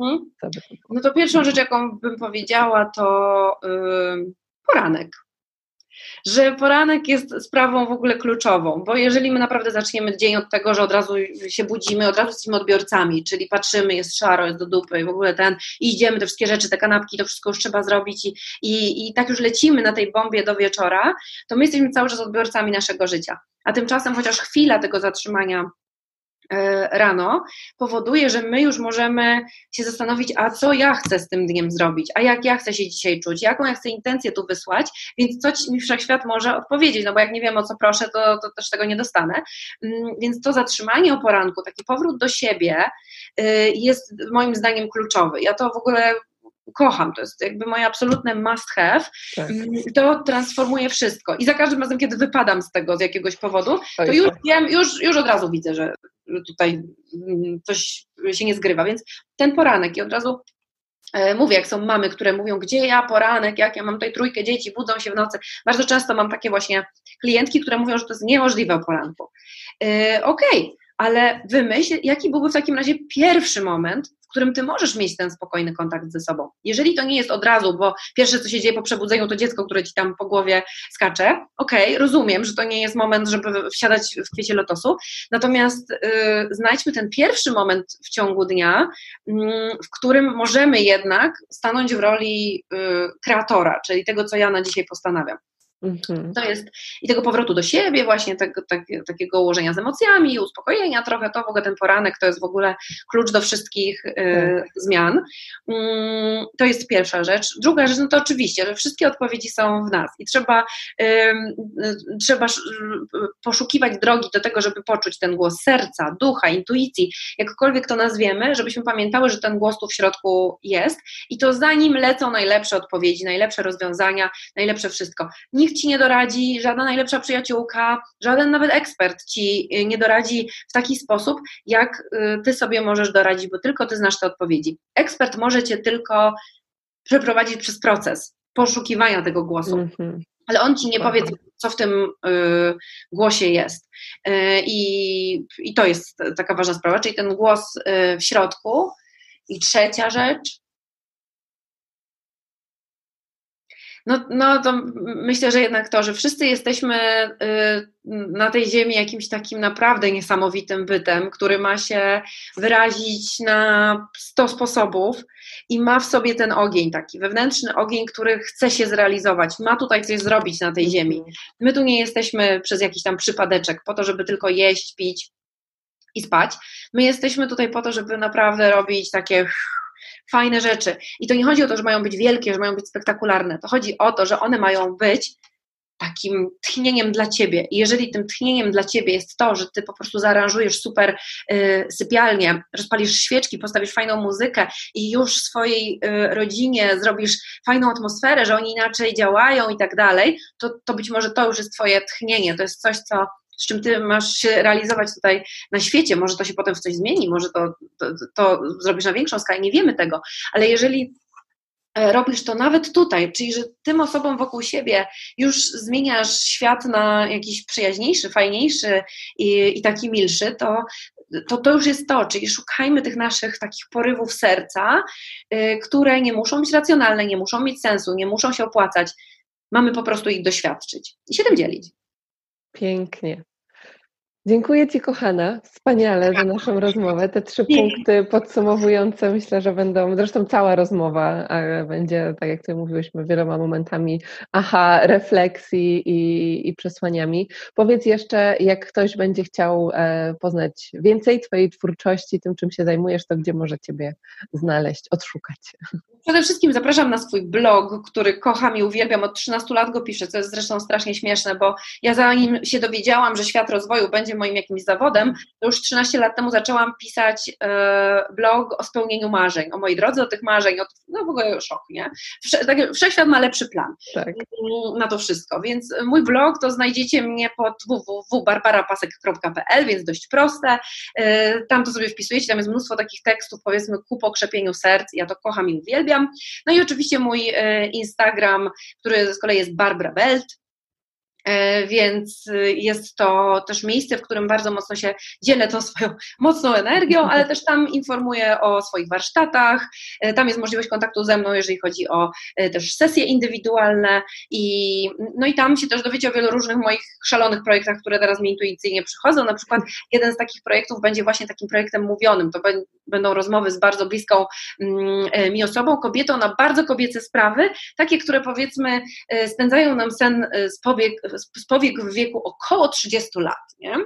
Mhm. No to pierwszą rzecz, jaką bym powiedziała, to yy, poranek. Że poranek jest sprawą w ogóle kluczową, bo jeżeli my naprawdę zaczniemy dzień od tego, że od razu się budzimy, od razu jesteśmy odbiorcami, czyli patrzymy, jest szaro, jest do dupy i w ogóle ten, i idziemy, te wszystkie rzeczy, te kanapki, to wszystko już trzeba zrobić i, i, i tak już lecimy na tej bombie do wieczora, to my jesteśmy cały czas odbiorcami naszego życia. A tymczasem chociaż chwila tego zatrzymania rano, powoduje, że my już możemy się zastanowić, a co ja chcę z tym dniem zrobić, a jak ja chcę się dzisiaj czuć, jaką ja chcę intencję tu wysłać, więc co mi wszechświat może odpowiedzieć, no bo jak nie wiem o co proszę, to, to też tego nie dostanę. Mm, więc to zatrzymanie o poranku, taki powrót do siebie y, jest moim zdaniem kluczowy. Ja to w ogóle kocham, to jest jakby moje absolutne must have, tak. Mm, to transformuje wszystko. I za każdym razem, kiedy wypadam z tego z jakiegoś powodu, to już wiem, już, już od razu widzę, że tutaj mm, coś się nie zgrywa, więc ten poranek i od razu e, Mówię, jak są mamy, które mówią, gdzie ja poranek, jak ja mam tutaj trójkę dzieci, budzą się w nocy. Bardzo często mam takie właśnie klientki, które mówią, że to jest niemożliwe o poranku. Yy, Okej, okay, ale wymyśl, jaki byłby w takim razie pierwszy moment, którym ty możesz mieć ten spokojny kontakt ze sobą. Jeżeli to nie jest od razu, bo pierwsze, co się dzieje po przebudzeniu, to dziecko, które ci tam po głowie skacze, okej, okay, rozumiem, że to nie jest moment, żeby wsiadać w kwiecie lotosu, natomiast yy, znajdźmy ten pierwszy moment w ciągu dnia, yy, w którym możemy jednak stanąć w roli yy, kreatora, czyli tego, co ja na dzisiaj postanawiam. Mhm. To jest i tego powrotu do siebie, właśnie tego, tak, takiego ułożenia z emocjami, uspokojenia trochę, to w ogóle ten poranek to jest w ogóle klucz do wszystkich y, tak. zmian. Mm, to jest pierwsza rzecz. Druga rzecz, no to oczywiście, że wszystkie odpowiedzi są w nas i trzeba, y, y, trzeba poszukiwać drogi do tego, żeby poczuć ten głos serca, ducha, intuicji, jakkolwiek to nazwiemy, żebyśmy pamiętały, że ten głos tu w środku jest i to zanim lecą najlepsze odpowiedzi, najlepsze rozwiązania, najlepsze wszystko. Nikt nikt ci nie doradzi, żadna najlepsza przyjaciółka, żaden nawet ekspert ci y, nie doradzi w taki sposób, jak y, ty sobie możesz doradzić, bo tylko ty znasz te odpowiedzi. Ekspert może cię tylko przeprowadzić przez proces poszukiwania tego głosu. Mm -hmm. Ale on ci nie powie, co w tym y, głosie jest. Y, i, I to jest taka ważna sprawa, czyli ten głos y, w środku. I trzecia rzecz, No, no to myślę, że jednak to, że wszyscy jesteśmy y, na tej ziemi jakimś takim naprawdę niesamowitym bytem, który ma się wyrazić na 100 sposobów i ma w sobie ten ogień, taki wewnętrzny ogień, który chce się zrealizować, ma tutaj coś zrobić na tej ziemi. My tu nie jesteśmy przez jakiś tam przypadeczek po to, żeby tylko jeść, pić i spać. My jesteśmy tutaj po to, żeby naprawdę robić takie fajne rzeczy. I to nie chodzi o to, że mają być wielkie, że mają być spektakularne. To chodzi o to, że one mają być takim tchnieniem dla ciebie. I jeżeli tym tchnieniem dla ciebie jest to, że ty po prostu zaaranżujesz super y, sypialnię, rozpalisz świeczki, postawisz fajną muzykę i już swojej y, rodzinie zrobisz fajną atmosferę, że oni inaczej działają i tak dalej, to, to być może to już jest twoje tchnienie, to jest coś, co z czym ty masz się realizować tutaj na świecie. Może to się potem w coś zmieni, może to, to, to zrobisz na większą skalę, nie wiemy tego, ale jeżeli E, robisz to nawet tutaj, czyli że tym osobom wokół siebie już zmieniasz świat na jakiś przyjaźniejszy, fajniejszy i, i taki milszy, to, to to już jest to, czyli szukajmy tych naszych takich porywów serca, y, które nie muszą być racjonalne, nie muszą mieć sensu, nie muszą się opłacać. Mamy po prostu ich doświadczyć i się tym dzielić. Pięknie. Dziękuję Ci, kochana, wspaniale za naszą rozmowę. Te trzy punkty podsumowujące myślę, że będą, zresztą cała rozmowa będzie, tak jak Ty mówiłyśmy, wieloma momentami aha, refleksji i, i przesłaniami. Powiedz jeszcze, jak ktoś będzie chciał e, poznać więcej Twojej twórczości, tym czym się zajmujesz, to gdzie może Ciebie znaleźć, odszukać? Przede wszystkim zapraszam na swój blog, który kocham i uwielbiam. Od 13 lat go piszę, co jest zresztą strasznie śmieszne, bo ja zanim się dowiedziałam, że świat rozwoju będzie moim jakimś zawodem, to już 13 lat temu zaczęłam pisać e, blog o spełnieniu marzeń, o mojej drodze, o tych marzeń, o, no w ogóle szok, nie? Wsze, tak, wszechświat ma lepszy plan tak. na to wszystko, więc mój blog to znajdziecie mnie pod www.barbarapasek.pl, więc dość proste. E, tam to sobie wpisujecie, tam jest mnóstwo takich tekstów, powiedzmy ku pokrzepieniu serc, ja to kocham i uwielbiam. No i oczywiście mój e, Instagram, który z kolei jest Barbara Belt, więc y, jest to też miejsce, w którym bardzo mocno się dzielę tą swoją (laughs) mocną energią, ale też tam informuję o swoich warsztatach. E, tam jest możliwość kontaktu ze mną, jeżeli chodzi o e, też sesje indywidualne i no i tam się też dowiecie o wielu różnych moich szalonych projektach, które teraz mi intuicyjnie przychodzą. Na przykład jeden z takich projektów będzie właśnie takim projektem mówionym. To będą rozmowy z bardzo bliską mm, mi osobą, kobietą na bardzo kobiece sprawy, takie, które powiedzmy spędzają nam sen z powiek powiek w wieku około 30 lat, nie?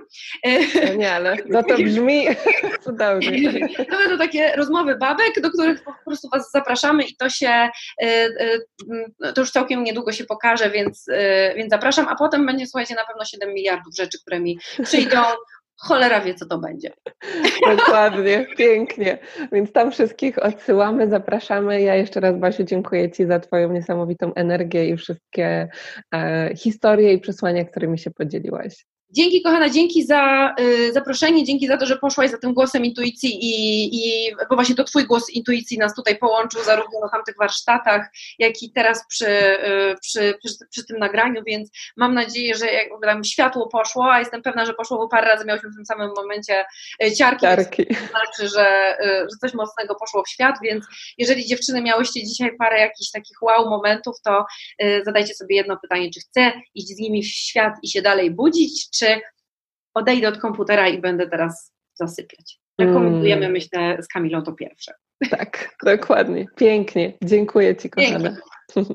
Nie, ale no to brzmi (laughs) cudownie. To będą takie rozmowy babek, do których po prostu Was zapraszamy i to się, e, e, to już całkiem niedługo się pokaże, więc, e, więc zapraszam, a potem będzie, słuchajcie, na pewno 7 miliardów rzeczy, które mi przyjdą, (laughs) cholera wie, co to będzie. (laughs) Dokładnie, pięknie. Więc tam wszystkich odsyłamy, zapraszamy. Ja jeszcze raz, Basiu, dziękuję Ci za Twoją niesamowitą energię i wszystkie e, historie i przesłania, którymi się podzieliłaś. Dzięki kochana, dzięki za y, zaproszenie, dzięki za to, że poszłaś za tym głosem intuicji i, i bo właśnie to Twój głos intuicji nas tutaj połączył zarówno na tamtych warsztatach, jak i teraz przy, y, przy, przy, przy, tym nagraniu, więc mam nadzieję, że jak tam światło poszło, a jestem pewna, że poszło, bo parę razy miałyśmy w tym samym momencie y, ciarki, ciarki. to znaczy, że, y, że coś mocnego poszło w świat, więc jeżeli dziewczyny miałyście dzisiaj parę jakichś takich wow momentów, to zadajcie sobie jedno pytanie, czy chcę iść z nimi w świat i się dalej budzić, czy odejdę od komputera i będę teraz zasypiać. Rekomendujemy, mm. myślę, z Kamilą to pierwsze. Tak, dokładnie. Pięknie. Dziękuję Ci, kochana. Pięknie. (laughs)